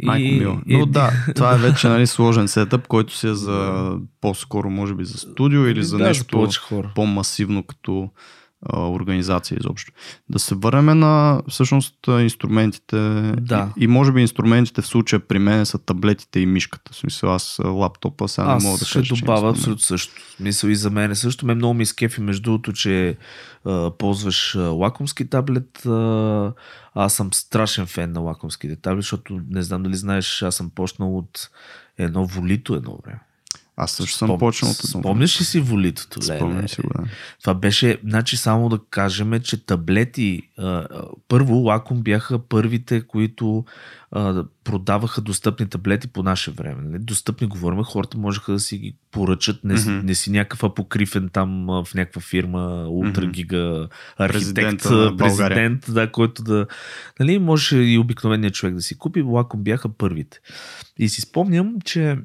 Майко и, мила. Но да, това е вече нали, сложен сетъп, който си е за по-скоро, може би, за студио или за да, нещо за по-масивно като организация изобщо. Да се върнем на всъщност инструментите Да. и, и може би инструментите в случая при мен са таблетите и мишката. В смисъл аз лаптопа сега не мога да Аз ще кажа, че е добавя абсолютно също. Мисъл и за мен също. Ме много ми изкефи между другото, че а, ползваш а, лакомски таблет. А, аз съм страшен фен на лакомските таблети, защото не знам дали знаеш, аз съм почнал от едно волито едно време. Аз също съм Спом- почнал от. Спомняш ли си волитото? Спомням си го, да. Това беше, значи само да кажем, че таблети, а, първо Лаком бяха първите, които а, продаваха достъпни таблети по наше време. Нали? Достъпни говорим, хората можеха да си ги поръчат, не, mm-hmm. не си някакъв апокрифен там в някаква фирма, ултрагига, архитект, на България. президент, да, който да... Нали, може и обикновеният човек да си купи, Лаком бяха първите. И си спомням, че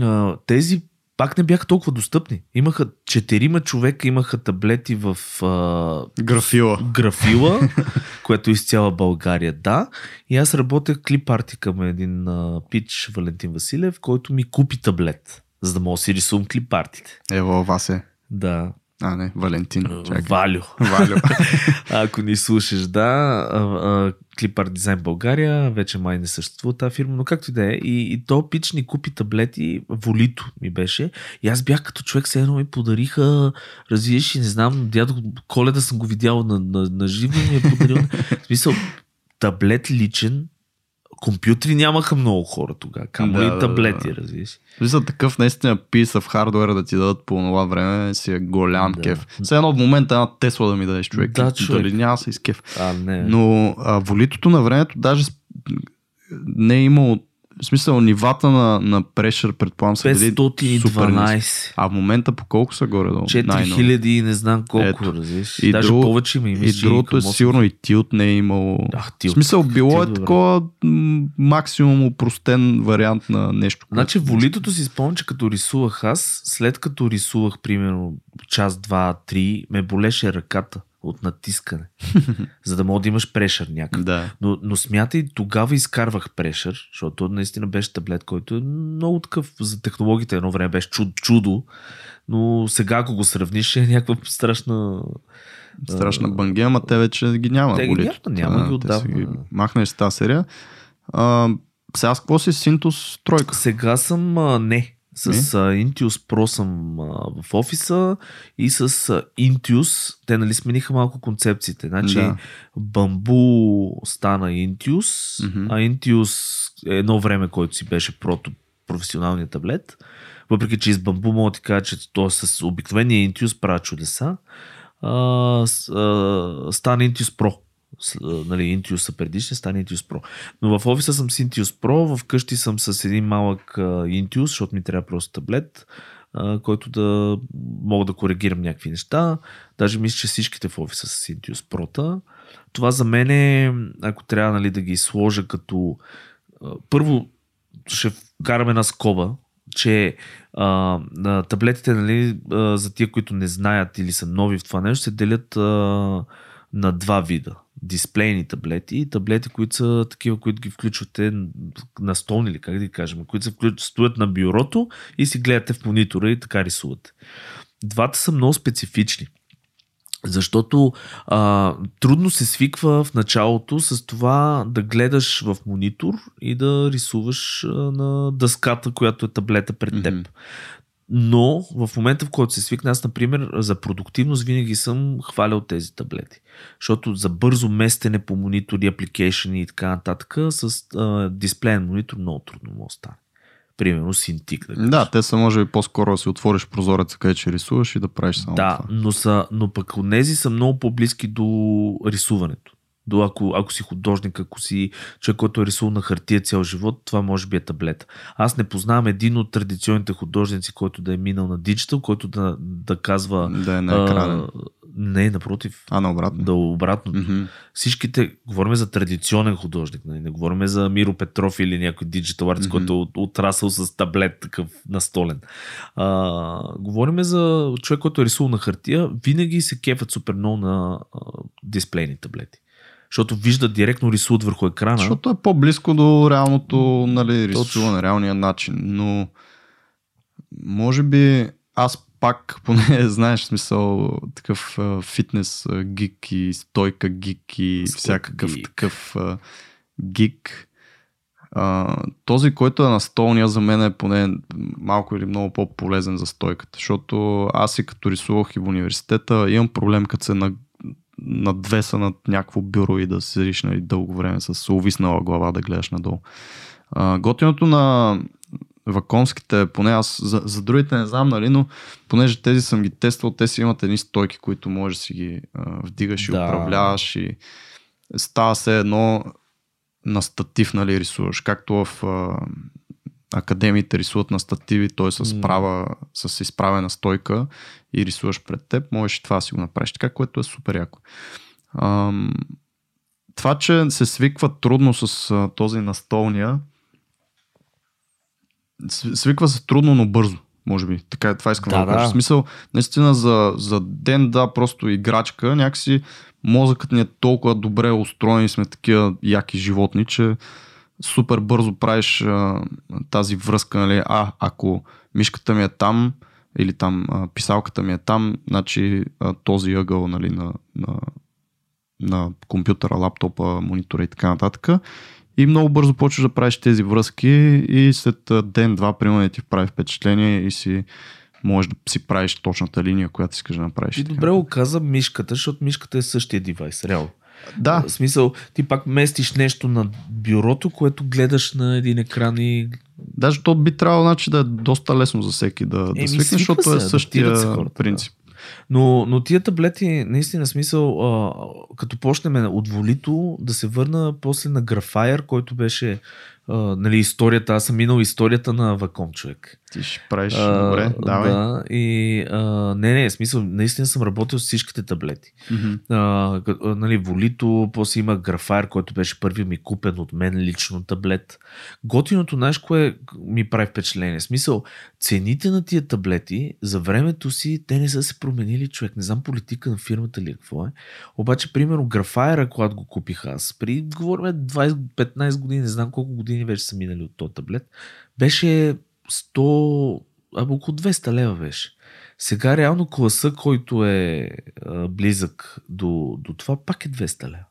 а, тези пак не бяха толкова достъпни. Имаха четирима човека, имаха таблети в а, Графила. графила, което е из цяла България, да. И аз работех клип към един а, пич Валентин Василев, който ми купи таблет, за да мога да си рисувам клип артите. Ево, Васе. Да. А, не, Валентин. Чакай. Валю. Валю. Ако ни слушаш, да, Clipart Дизайн България, вече май не съществува тази фирма, но както и да е. И, и то пич ни купи таблети, Волито ми беше. И аз бях като човек, все едно ми подариха, развиеш и не знам, дядо Коледа съм го видял на, на, на живо и ми е подарил. В смисъл, таблет личен, компютри нямаха много хора тогава, камо Да, и да, таблети, да. развиеш. За такъв наистина piece of hardware да ти дадат по това време си е голям Да. кеф. Все едно от момента една Тесла да ми дадеш човек. Да, човек. Дали няма се изкеф. А, не. Но а, волитото на времето даже не е имало в смисъл нивата на, на прешър, предполагам са били супер ниски. 512. А в момента по колко са горе-долу? Най-нови? 4000 и не знам колко, Ето. разбираш. И Даже друго- повече има. И мисля, че другото е към 800. сигурно и тилт не е имало. Да, В тилт. смисъл било е Тилт, добре. такова максимум упростен вариант на нещо. Значи волитото си спомням, че като рисувах аз, след като рисувах примерно час, два, три, ме болеше ръката от натискане. за да мога да имаш прешър някакъв. Да. Но, но смятай, тогава изкарвах прешър, защото наистина беше таблет, който е много такъв за технологията. Едно време беше чудо, чудо но сега ако го сравниш е някаква страшна... Страшна бангия, ама те вече ги няма. Те ги няма, няма ги те са отдавна. Махнеш с тази серия. А, сега с какво си Синтус тройка? Сега съм а, не. С а, Intuos Pro съм а, в офиса и с а, Intuos, те нали смениха малко концепциите. Значи Да. Bamboo стана Intuos, Мгм. а Intuos е едно време, който си беше прото професионалният таблет. Въпреки, че и с Bamboo мога да ти кажа, че то с обикновения Intuos правя чудеса. А, с, а, стана Intuos Pro. А, нали, Intuos са предишни, стана Intuos Pro. Но в офиса съм с Intuos Pro, вкъщи съм с един малък а, Intuos, защото ми трябва просто таблет, а, който да мога да коригирам някакви неща. Даже мисля, че всичките в офиса са с Intuos Pro. Това за мен е, ако трябва нали, да ги сложа като... а, Първо ще вкараме на скоба, че а, на таблетите, нали, а, за тия, които не знаят или са нови в това нещо, се делят а, на два вида. Дисплейни таблети и таблети, които са такива, които ги включвате на столни или как да ги кажем, които се включват, стоят на бюрото и си гледате в монитора и така рисувате. Двата са много специфични. Защото а, трудно се свиква в началото с това да гледаш в монитор и да рисуваш а, на дъската, която е таблета пред теб. Мгм. Но в момента, в който се свикна, аз, например, за продуктивност винаги съм хвалял тези таблети. Защото за бързо местене по монитори, апликейшени и така нататък, с а, дисплеен монитор много трудно може да стане. Примерно Cintiq. Да. Да, те са може би по-скоро да си отвориш прозореца, където ще рисуваш и да правиш само Да, това. но, са, но пък от тези са много по-близки до рисуването. До ако, ако си художник, ако си човек, който е рисувал на хартия цял живот, това може би е таблета. Аз не познавам един от традиционните художници, който да е минал на диджитал, който да, да казва Да е на екрана. Не, напротив. А, наобратно. Да, обратно. Мгм. Всичките, говорим за традиционен художник, нали? не говорим за Миро Петров или някой диджитал артист, Мгм. който е от- отрасъл с таблет такъв настолен. А, говорим за човек, който е рисувал на хартия, винаги се кефят супер много на а, дисплейни таблети. Защото виждат директно, рисуват върху екрана. Защото е по-близко до реалното нали, рисуване, реалния начин. Но може би аз пак, поне знаеш смисъл, такъв фитнес гик и стойка гик и Стойка всякакъв гик. такъв гик. А, този, който е на столния, за мен е поне малко или много по-полезен за стойката, защото аз и като рисувах и в университета имам проблем, като се на, надвеса над някакво бюро и да седиш нали, дълго време с увиснала глава да гледаш надолу. А, готиното на ваконските, поне аз за, за другите не знам, нали, но понеже тези съм ги тествал, те си имат едни стойки, които можеш да си ги а, вдигаш и Да. управляваш и става се едно на статив, нали, рисуваш, както в а, академиите рисуват на стативи, той с права, с изправена стойка и рисуваш пред теб, можеш и това да си го направиш така, което е супер яко. Ам, това, че се свиква трудно с а, този настолния, св- свиква се трудно, но бързо. Може би. Така е, това искам да, Да, да кажа. да. В смисъл, наистина за, за ден, да, просто играчка, някакси мозъкът ни е толкова добре устроен и сме такива яки животни, че супер бързо правиш а, тази връзка, нали, а, ако мишката ми е там, или там а, писалката ми е там, значи а, този ъгъл нали, на, на, на компютъра, лаптопа, монитора и така нататък. И много бързо почваш да правиш тези връзки и след ден-два, примерно, ти прави впечатление и си можеш да си правиш точната линия, която искаш да направиш. Така. добре го каза мишката, защото мишката е същия девайс, реално. Да, В смисъл, ти пак местиш нещо на бюрото, което гледаш на един екран и Даже то би трябвало значи, да е доста лесно за всеки да, да Еми, свикне, защото се, е същия се хората, да. принцип. Но, но тия таблети, наистина смисъл, а, като почнем от волито, да се върна после на Графайер, който беше а, нали, историята, аз съм минал историята на Ваком човек. Ти ще правиш А, добре, давай. Да, и а, не, не, смисъл, наистина съм работил с всичките таблети. Мгм. А, нали, Волито, после има Графайер, който беше първи ми купен от мен лично таблет. Готиното, знаеш, кое ми прави впечатление? Смисъл, цените на тия таблети за времето си, те не са се променили, човек. Не знам политика на фирмата ли е, какво е. Обаче, примерно, Графайера, когато го купих аз, при, говорим, 20-15 години, не знам колко години вече са минали от този таблет, беше 100, абе около 200 лева беше. Сега реално класа, който е а, близък до, до това, пак е 200 лева.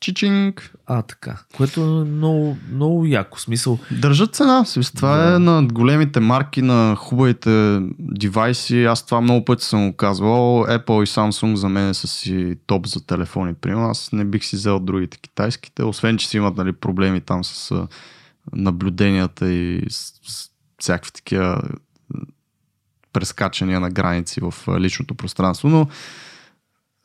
Чичинг. А, така. Което е много, много яко. Смисъл, Държат цена. Смисъл, Това Да. е на големите марки, на хубавите девайси. Аз това много пъти съм го казвал. Apple и Samsung за мен са си топ за телефони. Примерно аз не бих си взел другите китайските, освен че си имат нали, проблеми там с наблюденията и с, с всякакви такива прескачания на граници в личното пространство, но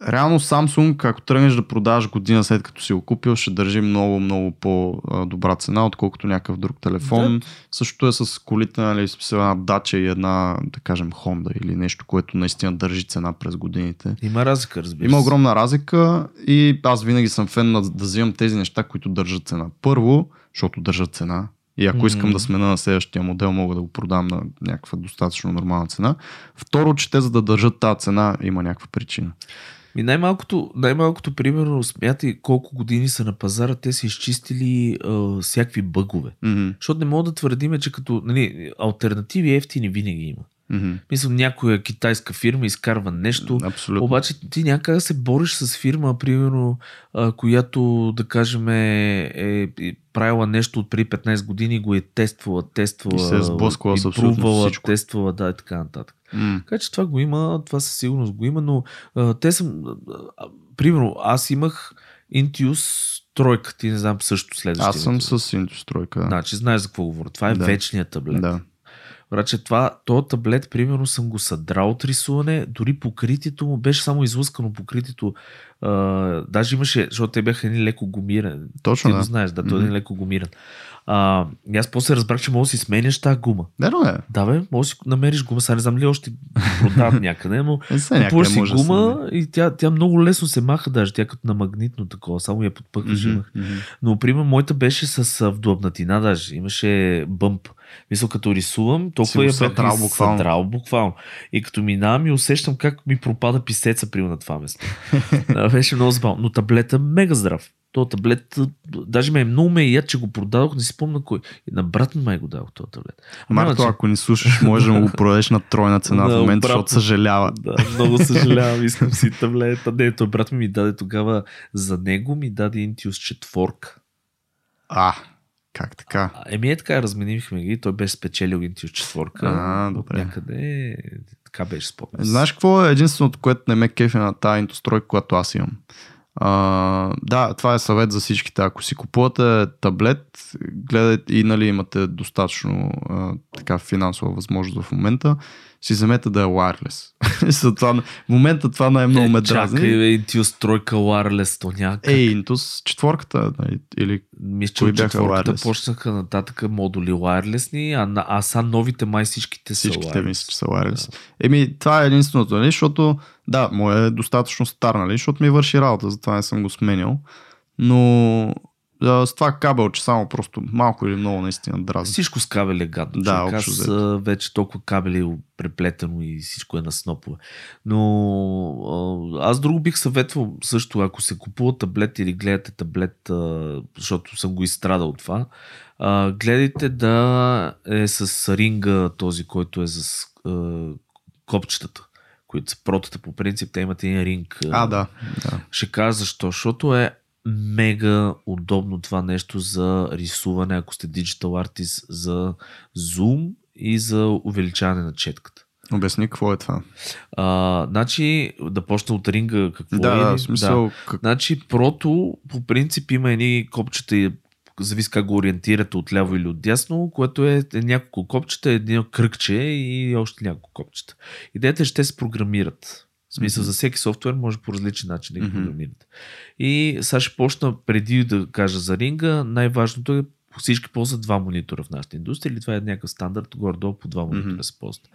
реално Samsung, ако тръгнеш да продаваш година след като си го купил, ще държи много, много по-добра цена, отколкото някакъв друг телефон. Да. Същото е с колите, нали, с една дача и една, да кажем, Honda или нещо, което наистина държи цена през годините. има разлика, разбира Има се. огромна разлика и аз винаги съм фен на да взимам тези неща, които държат цена. Първо, защото държат цена. И ако искам Мгм. да смена на следващия модел, мога да го продам на някаква достатъчно нормална цена. Второ, че те за да държат тази цена, има някаква причина. И най-малкото, най-малкото, примерно, смятай колко години са на пазара, те са изчистили а, всякакви бъгове. Мгм. Защото не мога да твърдиме, че като нали, альтернативи ефтини винаги има. Мгм. Мисля, някоя китайска фирма изкарва нещо, Абсолютно. Обаче ти някак се бориш с фирма, примерно, а, която, да кажем, е, е е правила нещо от преди 15 години, го е тествала, тествала, И се е сблъсквала с импрувала, всичко. тествала, да, и така нататък. М. Така че това го има, това със сигурност го има, но а, те а, а, примерно, аз имах Intius тройка, ти не знам също следващия. Аз съм с индустройка. Да. Значи, знаеш за какво говоря. Това е Да. вечният таблет. да. Враче, това, този таблет, примерно, съм го съдрал от рисуване, дори покритието му беше само излъскано покритието. А, даже имаше, защото те бяха едни леко гумирани. Точно, Ти да. го знаеш, да, той е един леко гумиран. А, и аз после разбрах, че мога да си сменяш тази гума. Верно е. Да, бе, може да си намериш гума. Сега не знам ли още продават някъде, но купуваш си да гума и тя, тя много лесно се маха, даже тя като на магнитно такова, само я подпъкваш. Имах. мгм. Но, пример, моята беше с а, вдлъбнатина даже. Имаше бъмп. Мисля, като рисувам, толкова бях съдрал буквално. съдрал буквално. И като минавам и усещам как ми пропада писеца при на това место. Беше много забавно. Но таблета е мега здрав. То таблет, даже ме е много ме яд, че го продадох, не си спомня кой. И на брат ми май го дадох този таблет. Марто, иначе- ако ни слушаш, може да му го продадеш на тройна цена в Да, момента, обратно. защото съжалява. Да, много съжалявам, искам си таблета. Не, той брат ми ми даде тогава за него, ми даде Intius четворка. А, как така? А, Еми е така, разменихме ги. Той беше спечелил Intius четворка. А, добре. Някъде така беше спомнен. Знаеш какво е единственото, което не ме кефи на тази интостройка, която аз имам? А, да, това е съвет за всичките. Ако си купувате таблет, гледайте и нали, имате достатъчно а, така финансова възможност в момента, си вземете да е wireless. Това, в момента това най-много ме дразни. Чакай, бе, тройка wireless, то някак. Ей, Intus четворката, или Мисля, че четворката wireless? почнаха нататък модули wirelessни, а, на- а са новите май всичките са всичките wireless. мисля, че са wireless. Еми, това е единственото, нали, защото да, му е достатъчно стар, нали, защото ми върши работа, затова не съм го сменял. Но а, с това кабелче само просто малко или много наистина дразни. Всичко с кабели е гадно. Да, човек. Аз вече толкова кабели е преплетено и всичко е на снопове. Но аз друго бих съветвал също, ако се купува таблет или гледате таблет, защото съм го изстрадал от това, гледайте да е с ринга този, който е с копчетата, които са протата по принцип, те имат един ринг. А, да. да. Ще кажа защо. Защото е мега удобно това нещо за рисуване, ако сте диджитал артист, за зум и за увеличаване на четката. Обясни какво е това. А, значи, да почна от ринга какво да, е. да, в смисъл, Как... Значи, прото по принцип има едни копчета и зависи как го ориентирате от ляво или от дясно, което е, е няколко копчета, едно кръгче и още няколко копчета. Идеята е, те се програмират. В смисъл, за всеки софтуер може по различен начин да ги програмирате. И сега ще почна преди да кажа за ринга. Най-важното е всички ползват два монитора в нашата индустрия или това е някакъв стандарт, горе-долу по два монитора Мгм. се ползват.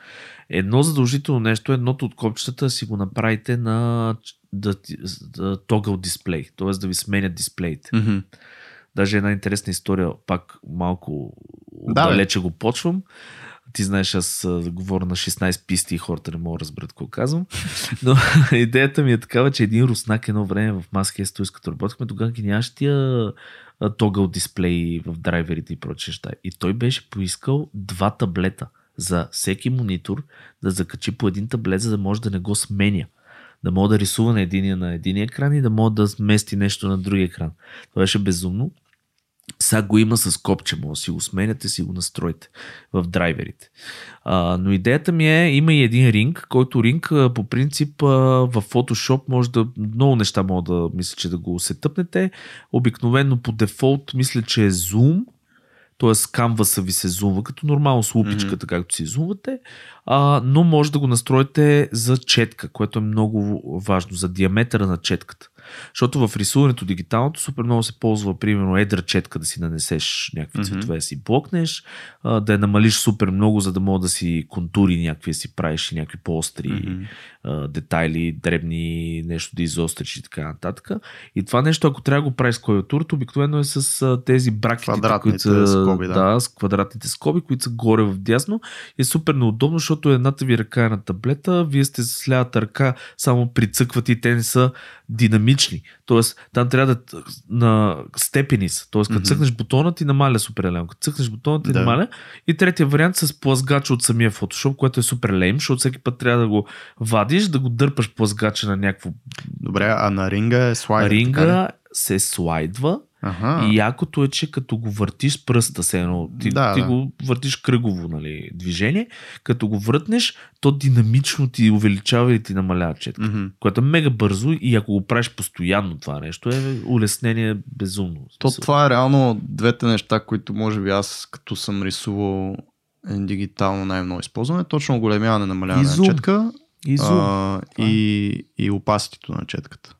Едно задължително нещо, е едното от копчетата си го направите на да, да, тогъл дисплей, т.е. да ви сменят дисплеите. Мгм. Даже една интересна история, пак малко Да, бе. отдалече го почвам. Ти знаеш, аз говоря на 16 писти и хората не могат да разберат какво казвам. Но идеята ми е такава, че един руснак едно време в Маския той като работихме, тогава ги нямаше тия тогъл дисплеи в драйверите и прочее неща. И той беше поискал два таблета за всеки монитор да закачи по един таблет, за да може да не го сменя. Да мога да рисува на единия на единия екран и да мога да смести нещо на другия екран. Това беше безумно. Сега го има с копче, може да си го сменяте, си го настроите в драйверите. А, но идеята ми е, има и един ринг, който ринг по принцип в Photoshop може да, много неща мога да мисля, че да го се тъпнете. Обикновено по дефолт мисля, че е зум, т.е. камваса ви се зумва, като нормално с лупичката, mm-hmm. както си зумвате, а, но може да го настроите за четка, което е много важно, за диаметъра на четката. Защото в рисуването дигиталното супер много се ползва, примерно, едра четка да си нанесеш някакви Мгм. цветове, да си блокнеш, а, да я намалиш супер много, за да мога да си контури някакви, да си правиш и някакви по-остри а, детайли, дребни, нещо да изостриш и така нататък. И това нещо, ако трябва да го правиш с клавиатурата, обикновено е с а, тези бракетите, Квадратните които са, скоби, да. да, с квадратните скоби, които са горе в дясно. Е супер неудобно, защото едната ви ръка е на таблета, вие сте с лявата ръка, само прицъквате и те не са динамични. Тоест, там трябва да на степени са. Тоест, като Мгм. цъкнеш бутона, ти намаля супер лесно. Като цъкнеш бутона, ти Да. намаля. И третия вариант с плазгач от самия Photoshop, което е супер лейм, защото всеки път трябва да го вадиш, да го дърпаш плазгача на някакво Добре, а на ринга е така ли? ринга, се слайдва Ага. и якото е, че като го въртиш с пръста, се едно, ти, Да, ти да. го въртиш кръгово нали, движение, като го въртнеш, то динамично ти увеличава и ти намалява четка. Мгм. Което е мега бързо и ако го правиш постоянно това нещо, е улеснение безумно. То това е реално двете неща, които може би аз като съм рисувал дигитално най-много използване, точно оголемяване, намаляване на четка И зум. а, е. и, и опаситето на четката.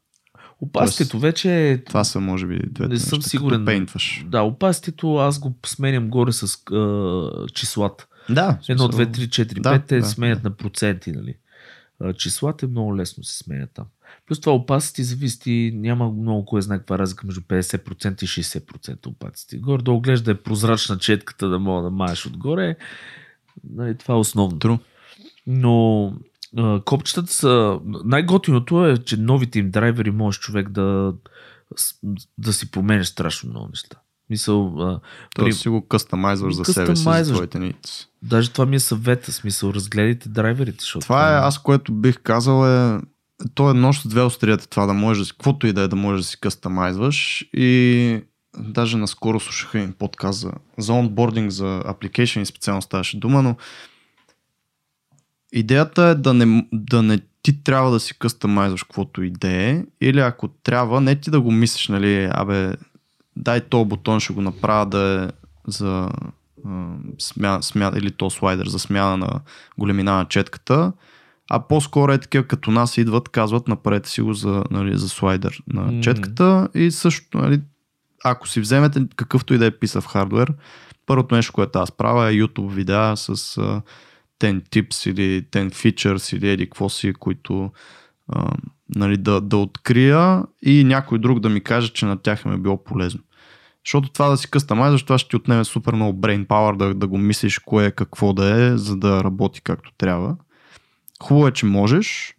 Опаситето вече е... Това са, може би, двете Не съм неща, сигурен. Пейнтваш. Да, опаситето аз го сменям горе с а, числата. Да. Едно, две, три, четири, Да, пет, те да, сменят на проценти, нали? А, Числата е много лесно се сменят там. Плюс това опасите зависи, няма много кой знае каква разлика между 50% и 60% опасите. Горе да оглежда да е прозрачна четката, да мога да маеш отгоре. Нали, това е основно. True. Но копчетата са... Най-готиното е, че новите им драйвери може човек да, да си променеш страшно много неща. Мисъл, а, при, Тоест си го къстамайзваш за себе си, за твоите needs. даже това ми е съвета, смисъл, разгледайте драйверите, защото... Това е, аз което бих казал е, то е нощ с две острията, това да можеш каквото и да е да можеш да си къстамайзваш и даже наскоро слушах един подкаст за, за онбординг, за application и специално ставаше дума, но идеята е да не, да не ти трябва да си къстамайзваш каквото и да е, или ако трябва, не ти да го мислиш, нали, абе, дай то бутон, ще го направя да е за а, смя, смя, или то слайдер за смяна на големина на четката, а по-скоро е такива като нас идват, казват направете си го за, нали, за слайдер на Мгм. четката и също, нали, ако си вземете какъвто и да е писав хардвер, първото нещо, което аз правя е YouTube видеа с а, 10 tips или 10 features или еди какво си, които а, нали, да, да открия и някой друг да ми каже, че на тях им е било полезно. Защото това да си къстамайзваш, това ще ти отнеме супер много brain power да, да го мислиш кое е какво да е, за да работи както трябва. Хубаво е, че можеш,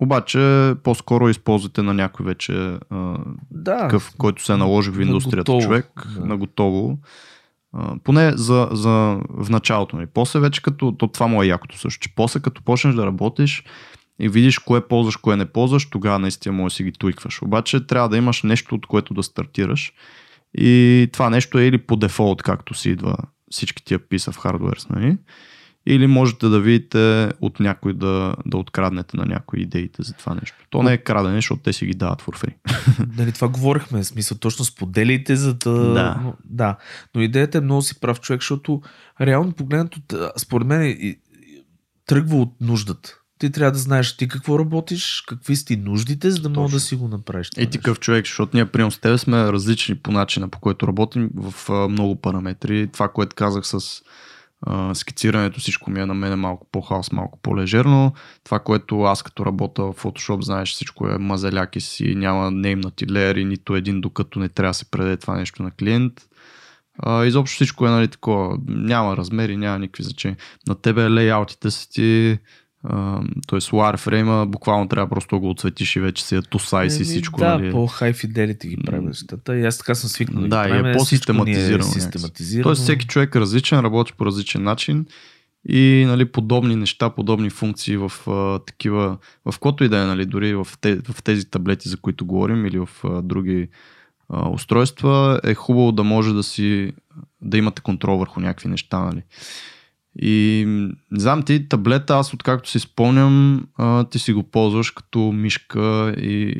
обаче по-скоро използвате на някой вече а, да, такъв, който се е наложи в На индустрията готово, човек, да. на готово. Поне за, за в началото. Нали. После вече като, то това му е якото също, че после като почнеш да работиш и видиш кое ползваш, кое не ползваш, тогава наистина може да си ги туикваш. Обаче трябва да имаш нещо, от което да стартираш. И това нещо е или по дефолт, както си идва всички тия писа в хардуерс, нали? Или можете да видите от някой да, да откраднете на някои идеите за това нещо. То не е крадене, защото те си ги дават for free. нали, това говорихме, в смисъл точно споделите, за да... Да. Но, да. Но идеята е много си прав човек, защото реално погледнато, според мен тръгва от нуждата. Ти трябва да знаеш ти какво работиш, какви си ти нуждите, за да Точно. да си го направиш. ти такъв човек, защото ние прием с теб сме различни по начина, по който работим в много параметри. Това, което казах с а, скицирането, всичко ми е на мен малко по-хаос, малко по-лежерно. Това, което аз като работя в Photoshop, знаеш, всичко е мазаляки си, няма неймнати леери, нито един, докато не трябва да се предаде това нещо на клиент. А, изобщо всичко е нали, такова. Няма размери, няма никакви значения. На тебе лейаутите са ти т.е. wireframe буквално трябва просто да го отсветиш и вече си е ту size и всичко. Да, нали. по-high fidelity ги правим нещата. И аз така съм свикнал. ги Да, и е всичко по-систематизирано. Е систематизирано. Тоест всеки човек е различен, работи по различен начин и нали, подобни неща, подобни функции в а, такива, в каквото и да е, нали, дори в, те, в тези таблети, за които говорим или в а, други а, устройства, е хубаво да може да си да имате контрол върху някакви неща. Нали. И не знам ти, таблета, аз откакто си спомням, а, ти си го ползваш като мишка и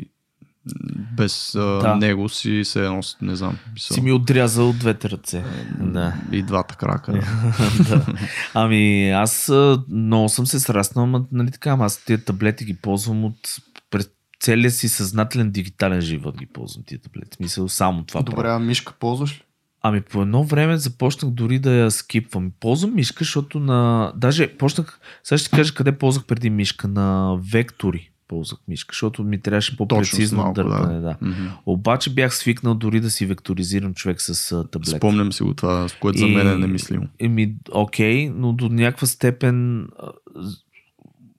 без а, Да. него си се едно, не знам. мисъл. Си ми отрязал двете ръце. Да. И двата крака. Да. Ами аз много съм се сраснал, ама, нали така, ама аз тия таблети ги ползвам от през целия си съзнателен дигитален живот ги ползвам тия таблети. В Смисъл, само това. Добре, а мишка ползваш ли? Ами по едно време започнах дори да я скипвам. Ползвам мишка, защото на... Даже почнах... Сега ще ти кажа къде ползвах преди мишка. На вектори ползвах мишка, защото ми трябваше по-прецизно дърпане. да. Да. Мгм. Обаче бях свикнал дори да си векторизирам човек с таблет. Спомням си го това, което за мен е немислимо. Еми, окей, но до някаква степен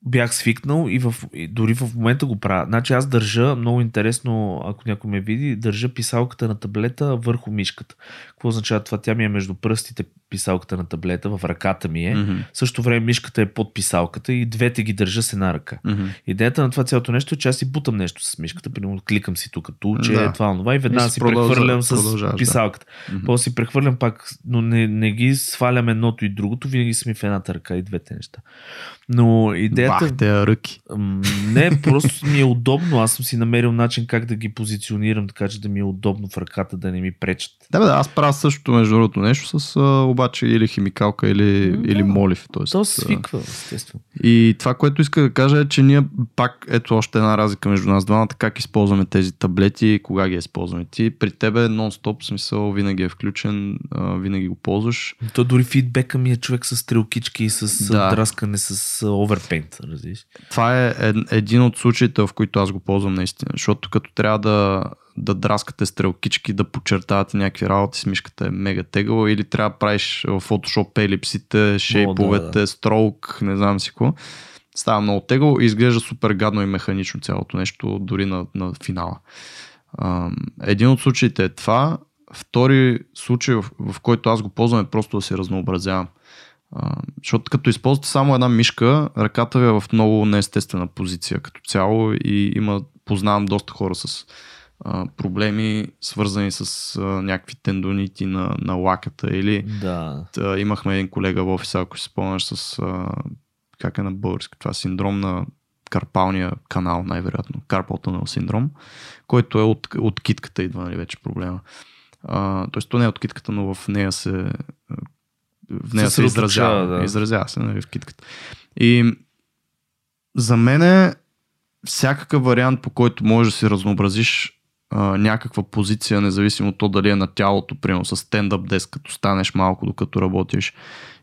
бях свикнал и, в, и дори в момента го правя. Значи аз държа, много интересно, ако някой ме види, държа писалката на таблета върху мишката. Какво означава това? Тя ми е между пръстите писалката на таблета, в ръката ми е. В същото време мишката е под писалката и двете ги държа с една ръка. Мгм. Идеята на това цялото нещо е, че аз си бутам нещо с мишката, примерно кликам си тук тулче, Да. да. това, това и веднага И си си прехвърлям с да. писалката. Мгм. После си прехвърлям пак, но не, не ги свалям едното и другото, винаги са ми в едната ръка и двете неща. Но идеята идеята... те ръки. Не, просто ми е удобно. Аз съм си намерил начин как да ги позиционирам, така че да ми е удобно в ръката, да не ми пречат. Да, да, аз правя същото между другото нещо с а, обаче или химикалка, или, да. или молив. Тоест, То свиква, естествено. И това, което иска да кажа е, че ние пак, ето още една разлика между нас двамата, как използваме тези таблети кога ги използваме. Ти при тебе нон-стоп смисъл винаги е включен, а, винаги го ползваш. То дори фидбека ми е човек с стрелкички и с да. драскане с оверпейнт. Разбираш? Това е ед- един от случаите, в които аз го ползвам наистина, защото като трябва да, да драскате стрелкички, да подчертавате някакви работи с мишката е мега тегаво или трябва да правиш в Photoshop елипсите, шейповете, да, строк, не знам си какво. Става много тегаво и изглежда супер гадно и механично цялото нещо, дори на, на финала. Един от случаите е това. Втори случай, в, в който аз го ползвам е просто да се разнообразявам. А, защото като използвате само една мишка, ръката ви е в много неестествена позиция като цяло и има, познавам доста хора с а, проблеми, свързани с а, някакви тендонити на, на лаката или Да. Та, имахме един колега в офиса, ако си спомняш, с а, как е на български, това синдром на карпалния канал, най-вероятно, carpal tunnel синдром, който е от, от китката идва, нали, вече проблема. Тоест, то не е от китката, но в нея се в нея се Съсредоточава, изразява. да. Изразява се нали, в китката. И за мен е всякакъв вариант, по който можеш да си разнообразиш а, някаква позиция, независимо от то дали е на тялото, примерно с стендъп деск, като станеш малко докато работиш,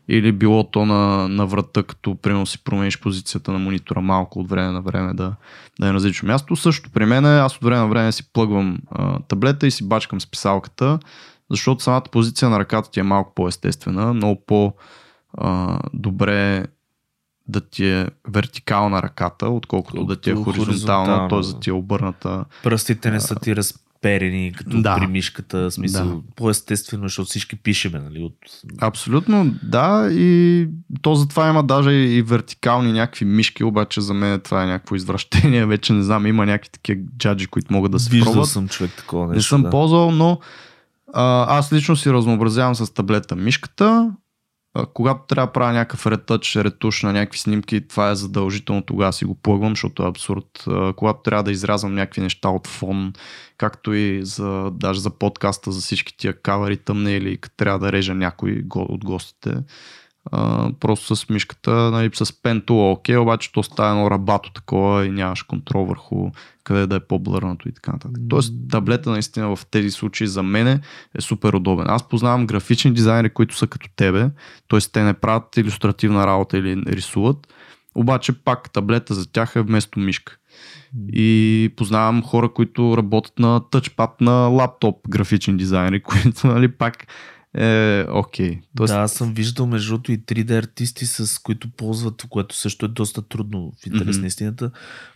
или било то на, на врата, като примерно си промениш позицията на монитора малко от време на време да, да е на различно място. Също при мен е, аз от време на време си плъгвам а, таблета и си бачкам списалката, защото самата позиция на ръката ти е малко по-естествена, много по-добре да ти е вертикална ръката, отколкото да ти е Колкото хоризонтална, т.е. да ти е обърната. Пръстите не са ти разперени, като Да. при мишката. Смисъл, Да. по-естествено, защото всички пишеме, нали? От... Абсолютно, да, и то затова има даже и вертикални някакви мишки, обаче за мен това е някакво извращение, вече не знам, има някакви такива джаджи, които могат да се Виждал пробват. съм човек такова нещо. Не съм да. ползвал, но аз лично си разнообразявам с таблета мишката. Когато трябва да правя някакъв ретъч, ретуш на някакви снимки, това е задължително, тогава си го плъгвам, защото е абсурд. Когато трябва да изрязвам някакви неща от фон, както и за, даже за подкаста, за всички тия кавери тъмне или като трябва да режа някой от гостите, а, просто с мишката, нали, с пентула, окей, обаче то става едно рабато такова и нямаш контрол върху къде да е по-блърнато и така нататък. Тоест таблета наистина в тези случаи за мен е супер удобен. Аз познавам графични дизайнери, които са като тебе, т.е. те не правят иллюстративна работа или рисуват, обаче пак таблета за тях е вместо мишка. И познавам хора, които работят на тъчпад на лаптоп графични дизайнери, които нали, пак е окей. Тоест, Да, аз съм виждал между другото и 3D артисти, с които ползват, което също е доста трудно в интерес Мгм. на истината,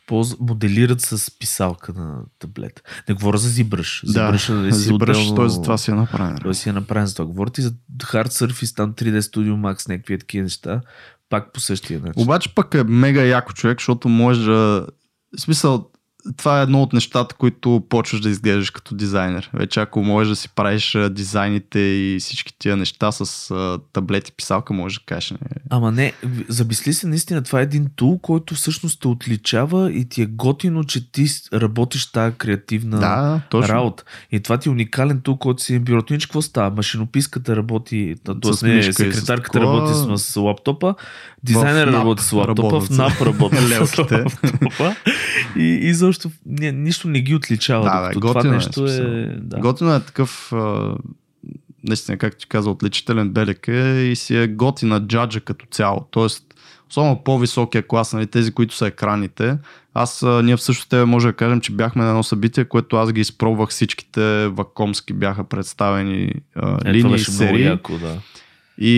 полз... моделират с писалка на таблет. Не говоря за ZBrush. ZBrush да, си Зибръш, отделно... той за това си е направен. Той си е направен за това. Говорите и за Hard Surface, там 3D Studio Max, някакви такива неща. Пак по същия начин. Обаче пък е мега яко човек, защото може да... В смисъл, това е едно от нещата, които почваш да изглеждаш като дизайнер. Вече ако можеш да си правиш дизайните и всички тия неща с а, таблети, писалка, можеш да кажеш. Не. Ама не, замисли се наистина, това е един тул, който всъщност те отличава и ти е готино, че ти с- работиш тази креативна Да, точно. работа. И това ти е уникален тул, който си е бюрото. Иначе какво става? Машинописката работи, т.е. С не, и с секретарката такова. работи с, с лаптопа, дизайнер работи с лаптопа, в с НАП работи с лаптопа. И, и защо не, нищо не ги отличава. Да, докато това е, нещо смисъл. е... Да. Готино е такъв, а, наистина, както ти каза, отличителен белек е и си е готина джаджа като цяло. Тоест, особено по-високия клас, нали, тези, които са екраните. Аз, а, ние всъщност тебе може да кажем, че бяхме на едно събитие, което аз ги изпробвах всичките вакомски бяха представени а, Е, линии серии. яко, да. И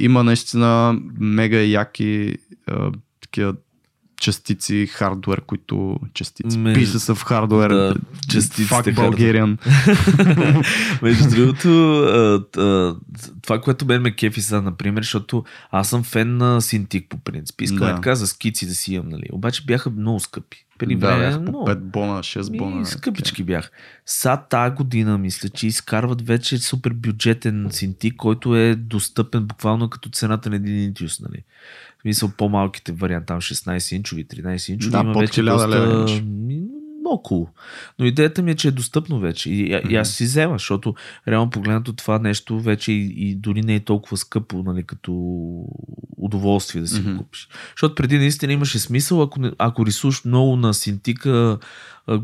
има наистина мега яки а, такива частици, хардвер, които частици. Ме- Pieces of hardware. да, частиците Fuck. Bulgarian. Между другото, а, а, това, което мен ме кефи сега, например, защото аз съм фен на Синтик по принцип. Искам Да. така за скици да си имам, нали. Обаче бяха много скъпи. Преди да, време, бях по но- 5 бона, 6 Ми, бона. скъпички бях. Са тази година, мисля, че изкарват вече супер бюджетен синтик, който е достъпен буквално като цената на един интюс, нали? В смисъл по-малките варианти, там 16 инчови, 13 инчови, Да, има под вече 1000 доста... лева Около. Но идеята ми е, че е достъпно вече. И, и аз си взема, защото реално погледнато това нещо вече и, и дори не е толкова скъпо, нали, като удоволствие да си Мгм. го купиш. Защото преди наистина имаше смисъл, ако, ако рисуваш много на синтика,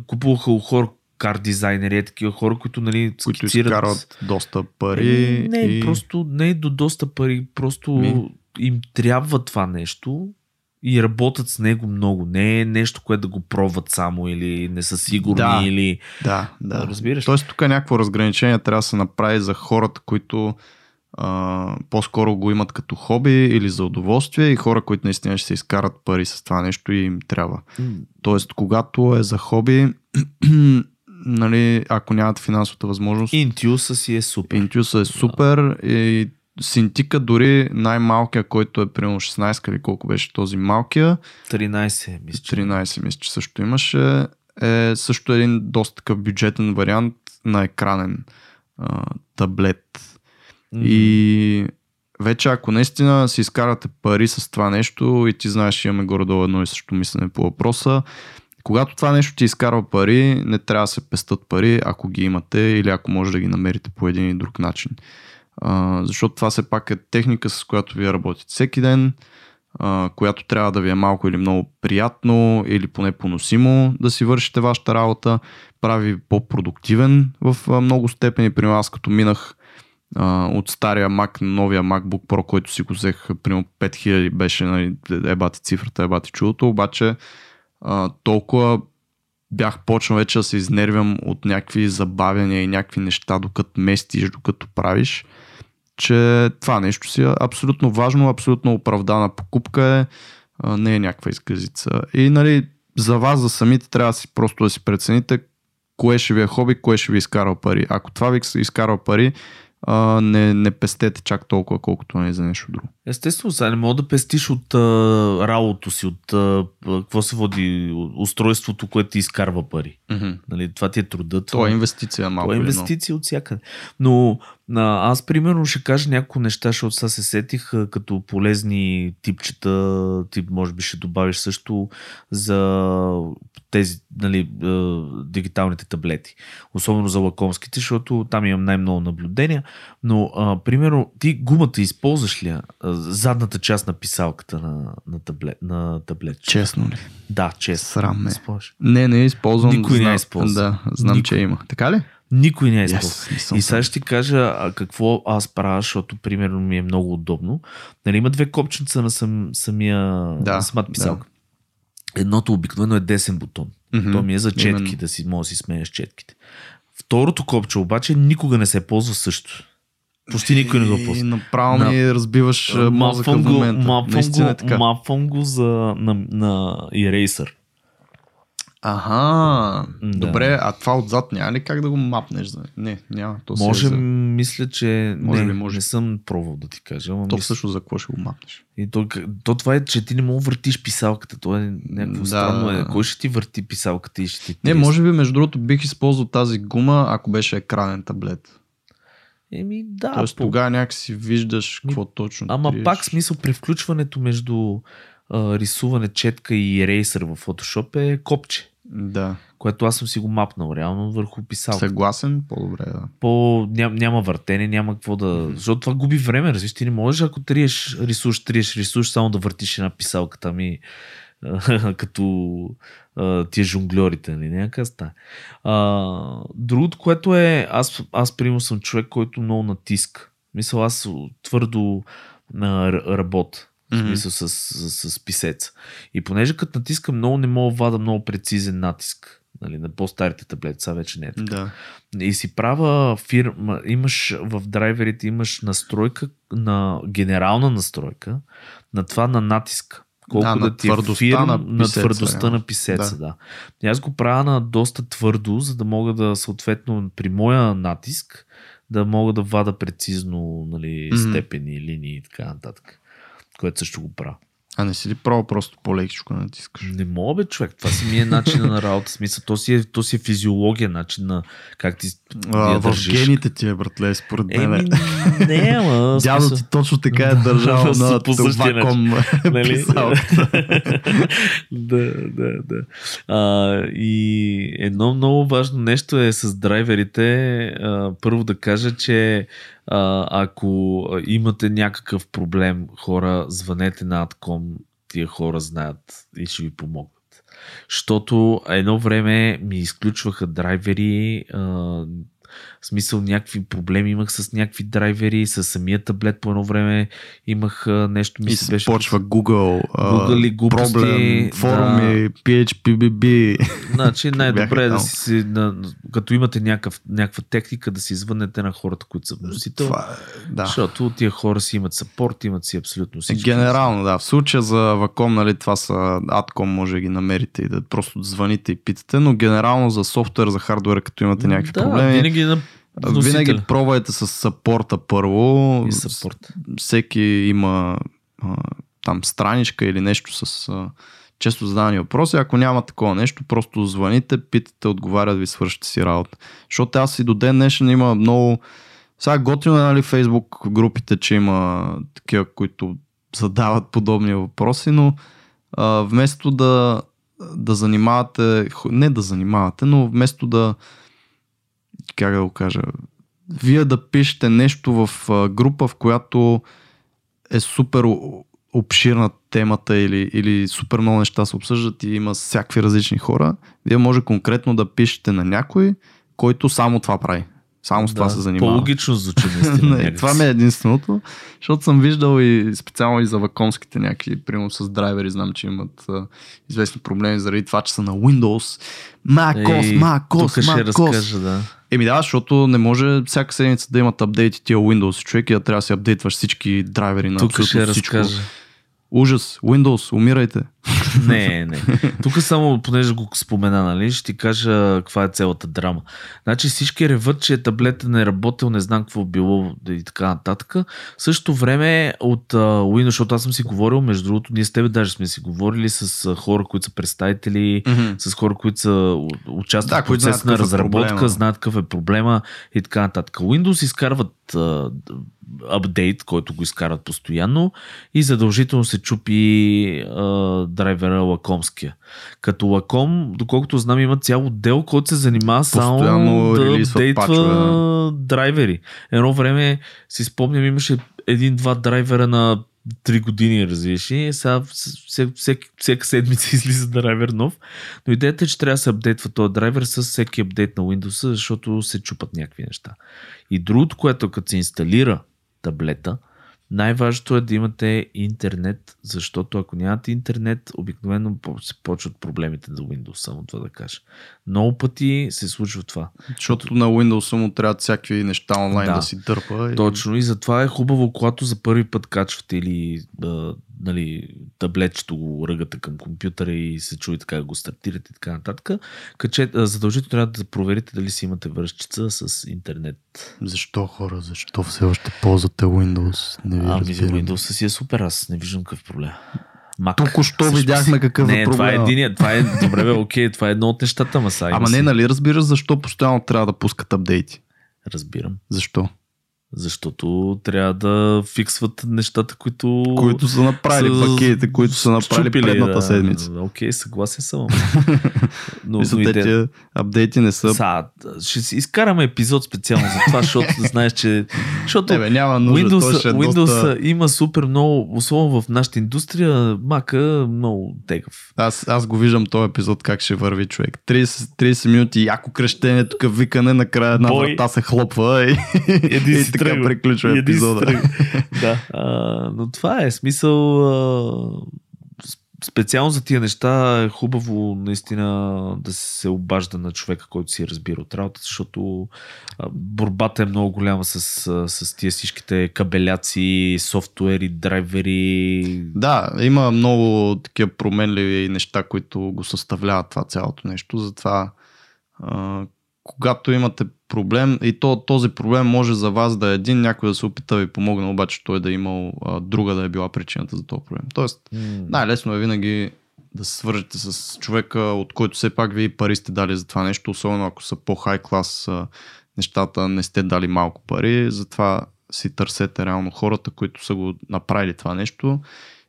купуваха хора кар дизайнери, е такива хора, които нали, които скицират... изкарват доста пари. Еми, не, и... просто не е до доста пари, просто Ми. Им трябва това нещо и работят с него много. Не е нещо, което да го пробват само или не са сигурни Да. или... Да, да. Разбираш? Тоест тук е някакво разграничение трябва да се направи за хората, които а, по-скоро го имат като хоби или за удоволствие и хора, които наистина ще се изкарат пари с това нещо и им трябва. Тоест, когато е за хоби, нали, ако нямате финансовата възможност, Интюса си е супер. Intuos е супер и Синтика дори най-малкия, който е примерно 16 или колко беше този малкия, 13, мисля. че. 13 мисля, че също имаше, е също един доста такъв бюджетен вариант на екранен а, таблет. М, И вече ако наистина си изкарате пари с това нещо и ти знаеш, имаме горе-долу едно и също мислене по въпроса, когато това нещо ти изкарва пари, не трябва да се пестат пари, ако ги имате или ако може да ги намерите по един или друг начин. Защото това все пак е техника, с която вие работите всеки ден, а, която трябва да ви е малко или много приятно или поне поносимо да си вършите вашата работа, прави ви по-продуктивен в много степени. При аз като минах а, от стария Mac на новия MacBook Pro, който си го взех, примерно 5000 беше, нали, ебати цифрата, ебати чудото, обаче а, толкова бях почнал вече да се изнервям от някакви забавяния и някакви неща, докато местиш, докато правиш, че това нещо си е абсолютно важно, абсолютно оправдана покупка е, не е някаква изказица. И нали, за вас, за самите, трябва да си просто да си прецените кое ще ви е хоби, кое ще ви изкарва пари. Ако това ви изкарва пари, не, не пестете чак толкова, колкото не е за нещо друго. Естествено, сега не мога да пестиш от а, работото си, от а, какво се води, устройството, което ти изкарва пари. Mm-hmm. Нали, това ти е труда. Това е инвестиция малко. Това е инвестиция от всякъде. Но а, аз примерно ще кажа някои неща, защото сега се сетих а, като полезни типчета, тип може би ще добавиш също за тези нали, а, дигиталните таблети. Особено за лакомските, защото там имам най-много наблюдения. Но, а, примерно, ти гумата използваш ли? А, задната част на писалката на, на, таблет, на таблет? Честно ли? Да, честно. Срам ме. Използваш. Не, не използвам. Никой не знам, използва. Да, знам, Никой. че има. Така ли? Никой не е използвал. Yes, не И сега ще ти кажа а, какво аз правя, защото примерно ми е много удобно. Нали, има две копченца на сам, самия Да, на самата писалка. Едното обикновено е десен бутон. Мгм, То ми е за четки, именно. да си може да си сменяш четките. Второто копче обаче никога не се ползва също. Почти никой не го И ползва. направо ми разбиваш а, мозъка в Мапвам го, момента. мапвам Наистина е го, така. мапвам го за, на, на Eraser. Аха, Да. добре, а това отзад няма ли как да го мапнеш? За... Не, няма. То, Може, си е за... мисля, че Може не, би, може. не съм пробвал да ти кажа. Ама то мисля, също за какво ще го мапнеш? И то, то това е, че ти не мога да въртиш писалката. Това е някакво Да, странно. Е. Кой ще ти върти писалката и ще ти Не, може би между другото бих използвал тази гума, ако беше екранен таблет. Еми да. Тоест по- тогава някакси виждаш Ми, какво точно Ама триеш. пак смисъл превключването между а, рисуване, четка и ерейсър в Photoshop е копче. Да, Което аз съм си го мапнал реално върху писалка. съгласен, по-добре да. По, ням, няма въртене, няма какво да... Защото това губи време, разбираш, ти не можеш, ако триеш, рисуваш, триеш, рисуваш, само да въртиш една писалка там и като а, тия жонглерите, нали? Някаква стая. А, другото, което е, аз, аз примерно съм човек, който много натиска. Мисля, аз твърдо а, работя. В смисъл с, с, с писеца. И понеже като натискам много, не мога да вада много прецизен натиск. Нали, на по-старите таблети, сега вече не е така. Да. И си права фирма, имаш в драйверите имаш настройка на генерална настройка на това на натиск. Колко Да, да, ти е фирм, на на, твърдостта на писеца. Да. Да. И аз го правя на доста твърдо, за да мога да съответно при моя натиск да мога да вада прецизно нали, степени, линии и така нататък. Което също го правя. А не си ли право просто по-лекичко натискаш? Не мога бе, човек. Това си ми е начин на работа. Смисъл, то си е, то си е физиология, начин на как ти А, я в държиш. гените ти е, братле, според мен. Еми, не, ама. Дядо смисъл- ти точно така е държал на по същия вакуум нали? да, да, да. А, и едно много важно нещо е с драйверите. А, първо да кажа, че ако имате някакъв проблем, хора, звънете на Adcom, тия хора знаят и ще ви помогнат. Защото едно време ми изключваха драйвери, а, в смисъл някакви проблеми имах с някакви драйвери, с самия таблет по едно време имах нещо ми И се беше... почва Google, Google и глупости, проблем, форуми, PHPBB. Значи най-добре е да си, на, като имате някакъв, някаква техника, да си извънете на хората, които са вносител. Това е, да. Защото тия хора си имат сапорт, имат си абсолютно всички. Генерално, да. В случая за Ваком, нали, това са Adcom, може да ги намерите и да просто звъните и питате, но генерално за софтуер, за хардуер, като имате някакви да, проблеми, Винаги на вносителя. винаги пробвайте с сапорта първо. и сапорт. Всеки има а, там страничка или нещо с а, често задавани въпроси. Ако няма такова нещо, просто звъните, питате, отговарят ви, свършите си работа. Защото аз и до ден днешен има много... Сега готино е, нали, Фейсбук групите, че има такива, които задават подобни въпроси, но а, вместо да, да занимавате, не да занимавате, но вместо да как да го кажа, вие да пишете нещо в група, в която е супер обширна темата или, или супер много неща се обсъждат и има всякакви различни хора, вие може конкретно да пишете на някой, който само това прави. Само с това се занимава. По-логично звучи. Не, това ми е единственото, защото съм виждал и специално и за вакомските някакви, примерно с драйвери, знам, че имат а, известни проблеми заради това, че са на Windows. MacOS, MacOS, Тук ще разкажа, да. Еми да, защото не може всяка седмица да имат апдейти тия Windows човек и да трябва да си апдейтваш всички драйвери на Тук ще всичко. разкажа. Ужас, Windows, умирайте. Не, не. Тук само, понеже го спомена, нали, ще ти кажа каква е цялата драма. Значи всички реват, че таблета не е работил, не знам какво било и така нататък. В същото време от Windows, защото аз съм си говорил, между другото, ние с тебе даже сме си говорили с хора, които са представители, с хора, които са участват Да, в процес на е разработка, проблема. знаят какъв е проблема и така нататък. Windows изкарват апдейт, който го изкарват постоянно и задължително се чупи а, драйвера лакомския. Като лаком, доколкото знам, има цял отдел, който се занимава само да пачове, драйвери. Едно време си спомням, имаше един-два драйвера на 3 години, разбираш ли? Сега всек, седмица излиза драйвер нов. Но идеята е, че трябва да се апдейтва този драйвер с всеки апдейт на Windows, защото се чупат някакви неща. И другото, което като се инсталира таблета, най-важното е да имате интернет, защото ако нямате интернет, обикновено се почват проблемите за Windows, само това да кажа. Много пъти се случва това. Защото на Windows му трябват всякакви неща онлайн Да. да, си дърпа. И... Точно и затова е хубаво, когато за първи път качвате или да, нали, таблетчето го ръгате към компютъра и се чуете как го стартирате и така нататък, каче, задължително трябва да проверите дали си имате връзчица с интернет. Защо хора? Защо все още ползвате Windows? Не ви Ами разбирам. Windows си е супер, аз не виждам какъв проблем. Mac. Току-що също видяхме какъв е не, това е проблема. един, това е, добре бе, окей, това е едно от нещата, ма Ама не, нали разбираш защо постоянно трябва да пускат апдейти? Разбирам. Защо? Защото трябва да фиксват нещата, които... Които са направили са пакетите, които са направили счупили, предната да. седмица. Окей, съгласен съм. но, Мисля, но те тия апдейти не са... Са, ще си изкараме епизод специално за това, защото да знаеш, че... Защото Не, бе, няма нужда. Windows, е Windows доста... има супер много, особено в нашата индустрия, мака много тегъв. Аз, аз го виждам този епизод как ще върви човек. 30, 30 минути яко крещене, тук викане, накрая една Бой. врата се хлопва и, Еди и така тръгва. приключва епизода. да. А, но това е смисъл. А, специално за тия неща е хубаво наистина да се обажда на човека, който си разбира от работа, защото борбата е много голяма с, с тия всичките кабеляци, софтуери, драйвери. Да, има много такива променливи неща, които го съставляват това цялото нещо. Затова, а, когато имате проблем и то, този проблем може за вас да е един, някой да се опита да ви помогне, обаче той да е имал а, друга да е била причината за този проблем. Тоест, М, най-лесно е винаги да се свържете с човека, от който все пак ви пари сте дали за това нещо, особено ако са по-хай клас нещата, не сте дали малко пари, затова си търсете реално хората, които са го направили това нещо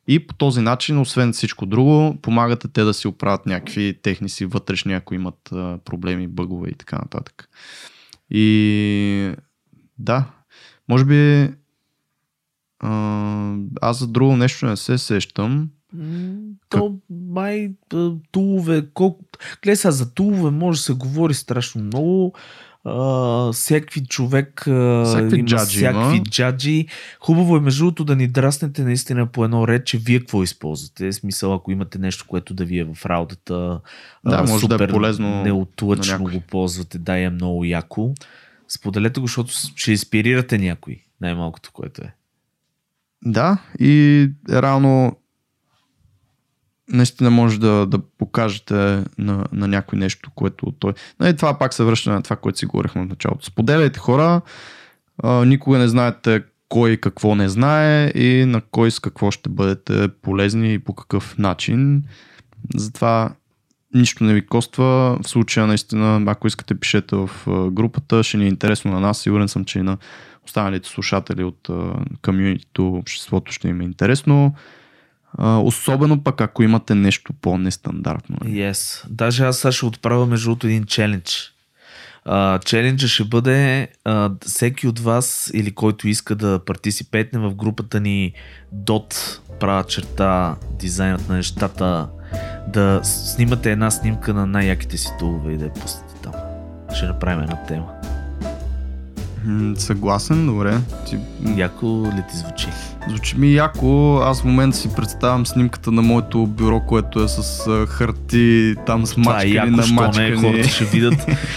и по този начин, освен всичко друго, помагате те да си оправят някакви техни си вътрешни, ако имат проблеми, бъгове и така нататък. И да, може би а, аз за друго нещо не се сещам. То май тулове, колко... Гледай сега, за тулове може да се говори страшно много. А, всякакви човек а, Всякакви има джаджи всякакви има. джаджи. Хубаво е между другото да ни драснете наистина по едно ред, че вие какво използвате. В смисъл, ако имате нещо, което да ви е в работата, Да, а, може да е супер полезно неотлъчно го ползвате, да, е много яко. Споделете го, защото ще инспирирате някой. Най-малкото, което е. Да, и реално наистина може да, да покажете на, на някой нещо, което той... Нали, това пак се връща на това, което си говорихме в началото. Споделяйте хора, а, никога не знаете кой какво не знае и на кой с какво ще бъдете полезни и по какъв начин. Затова нищо не ви коства. В случая наистина, ако искате, пишете в групата, ще ни е интересно на нас. Сигурен съм, че и на останалите слушатели от комьюнитито, обществото ще им е интересно. А, особено пък ако имате нещо по-нестандартно. Yes. Даже аз сега ще отправя между другото един челендж. Челенджа ще бъде uh, всеки от вас или който иска да партисипетне в групата ни DOT, права черта, дизайнът на нещата, да снимате една снимка на най-яките си тулове и да я пустите там. Ще направим една тема. М, Съгласен, добре. Ти, Яко ли ти звучи? звучи ми яко. Аз в момента си представям снимката на моето бюро, което е с харти, там с е мачкани на що не, мачкани. хората ще видят,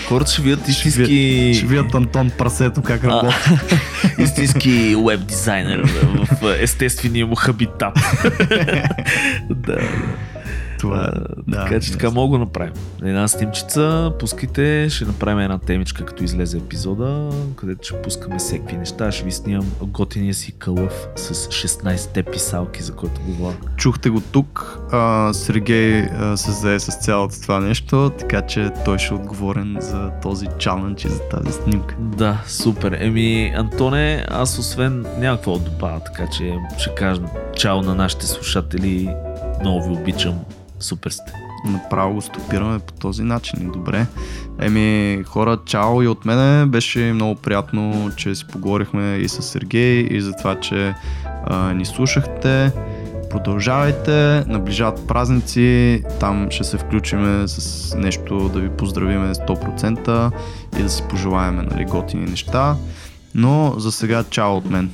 хората ще видят истински, Ще видят Антон Прасето как работи. истински веб дизайнер в в естествения му хабитат. да, Това да, така че така мога да направим. Една снимчица, пускайте, ще направим една темичка, като излезе епизода, където ще пускаме всеки неща. Ще ви снимам готиния си кълъв с 16-те писалки, за които говоря. Чухте го тук. А, Сергей а, се зае с цялото това нещо, така че той ще е отговорен за този чалендж и за тази снимка. Да, супер. Еми, Антоне, аз освен няма какво да добавя, така че ще кажа чао на нашите слушатели. Много ви обичам. Супер сте. Направо го стопираме по този начин. Добре. Еми, хора, чао и от мене. Беше много приятно, че си поговорихме и с Сергей и за това, че а, ни слушахте. Продължавайте, наближават празници, там ще се включиме с нещо да ви поздравиме 100% и да си пожелаеме нали, готини неща. Но за сега чао от мен.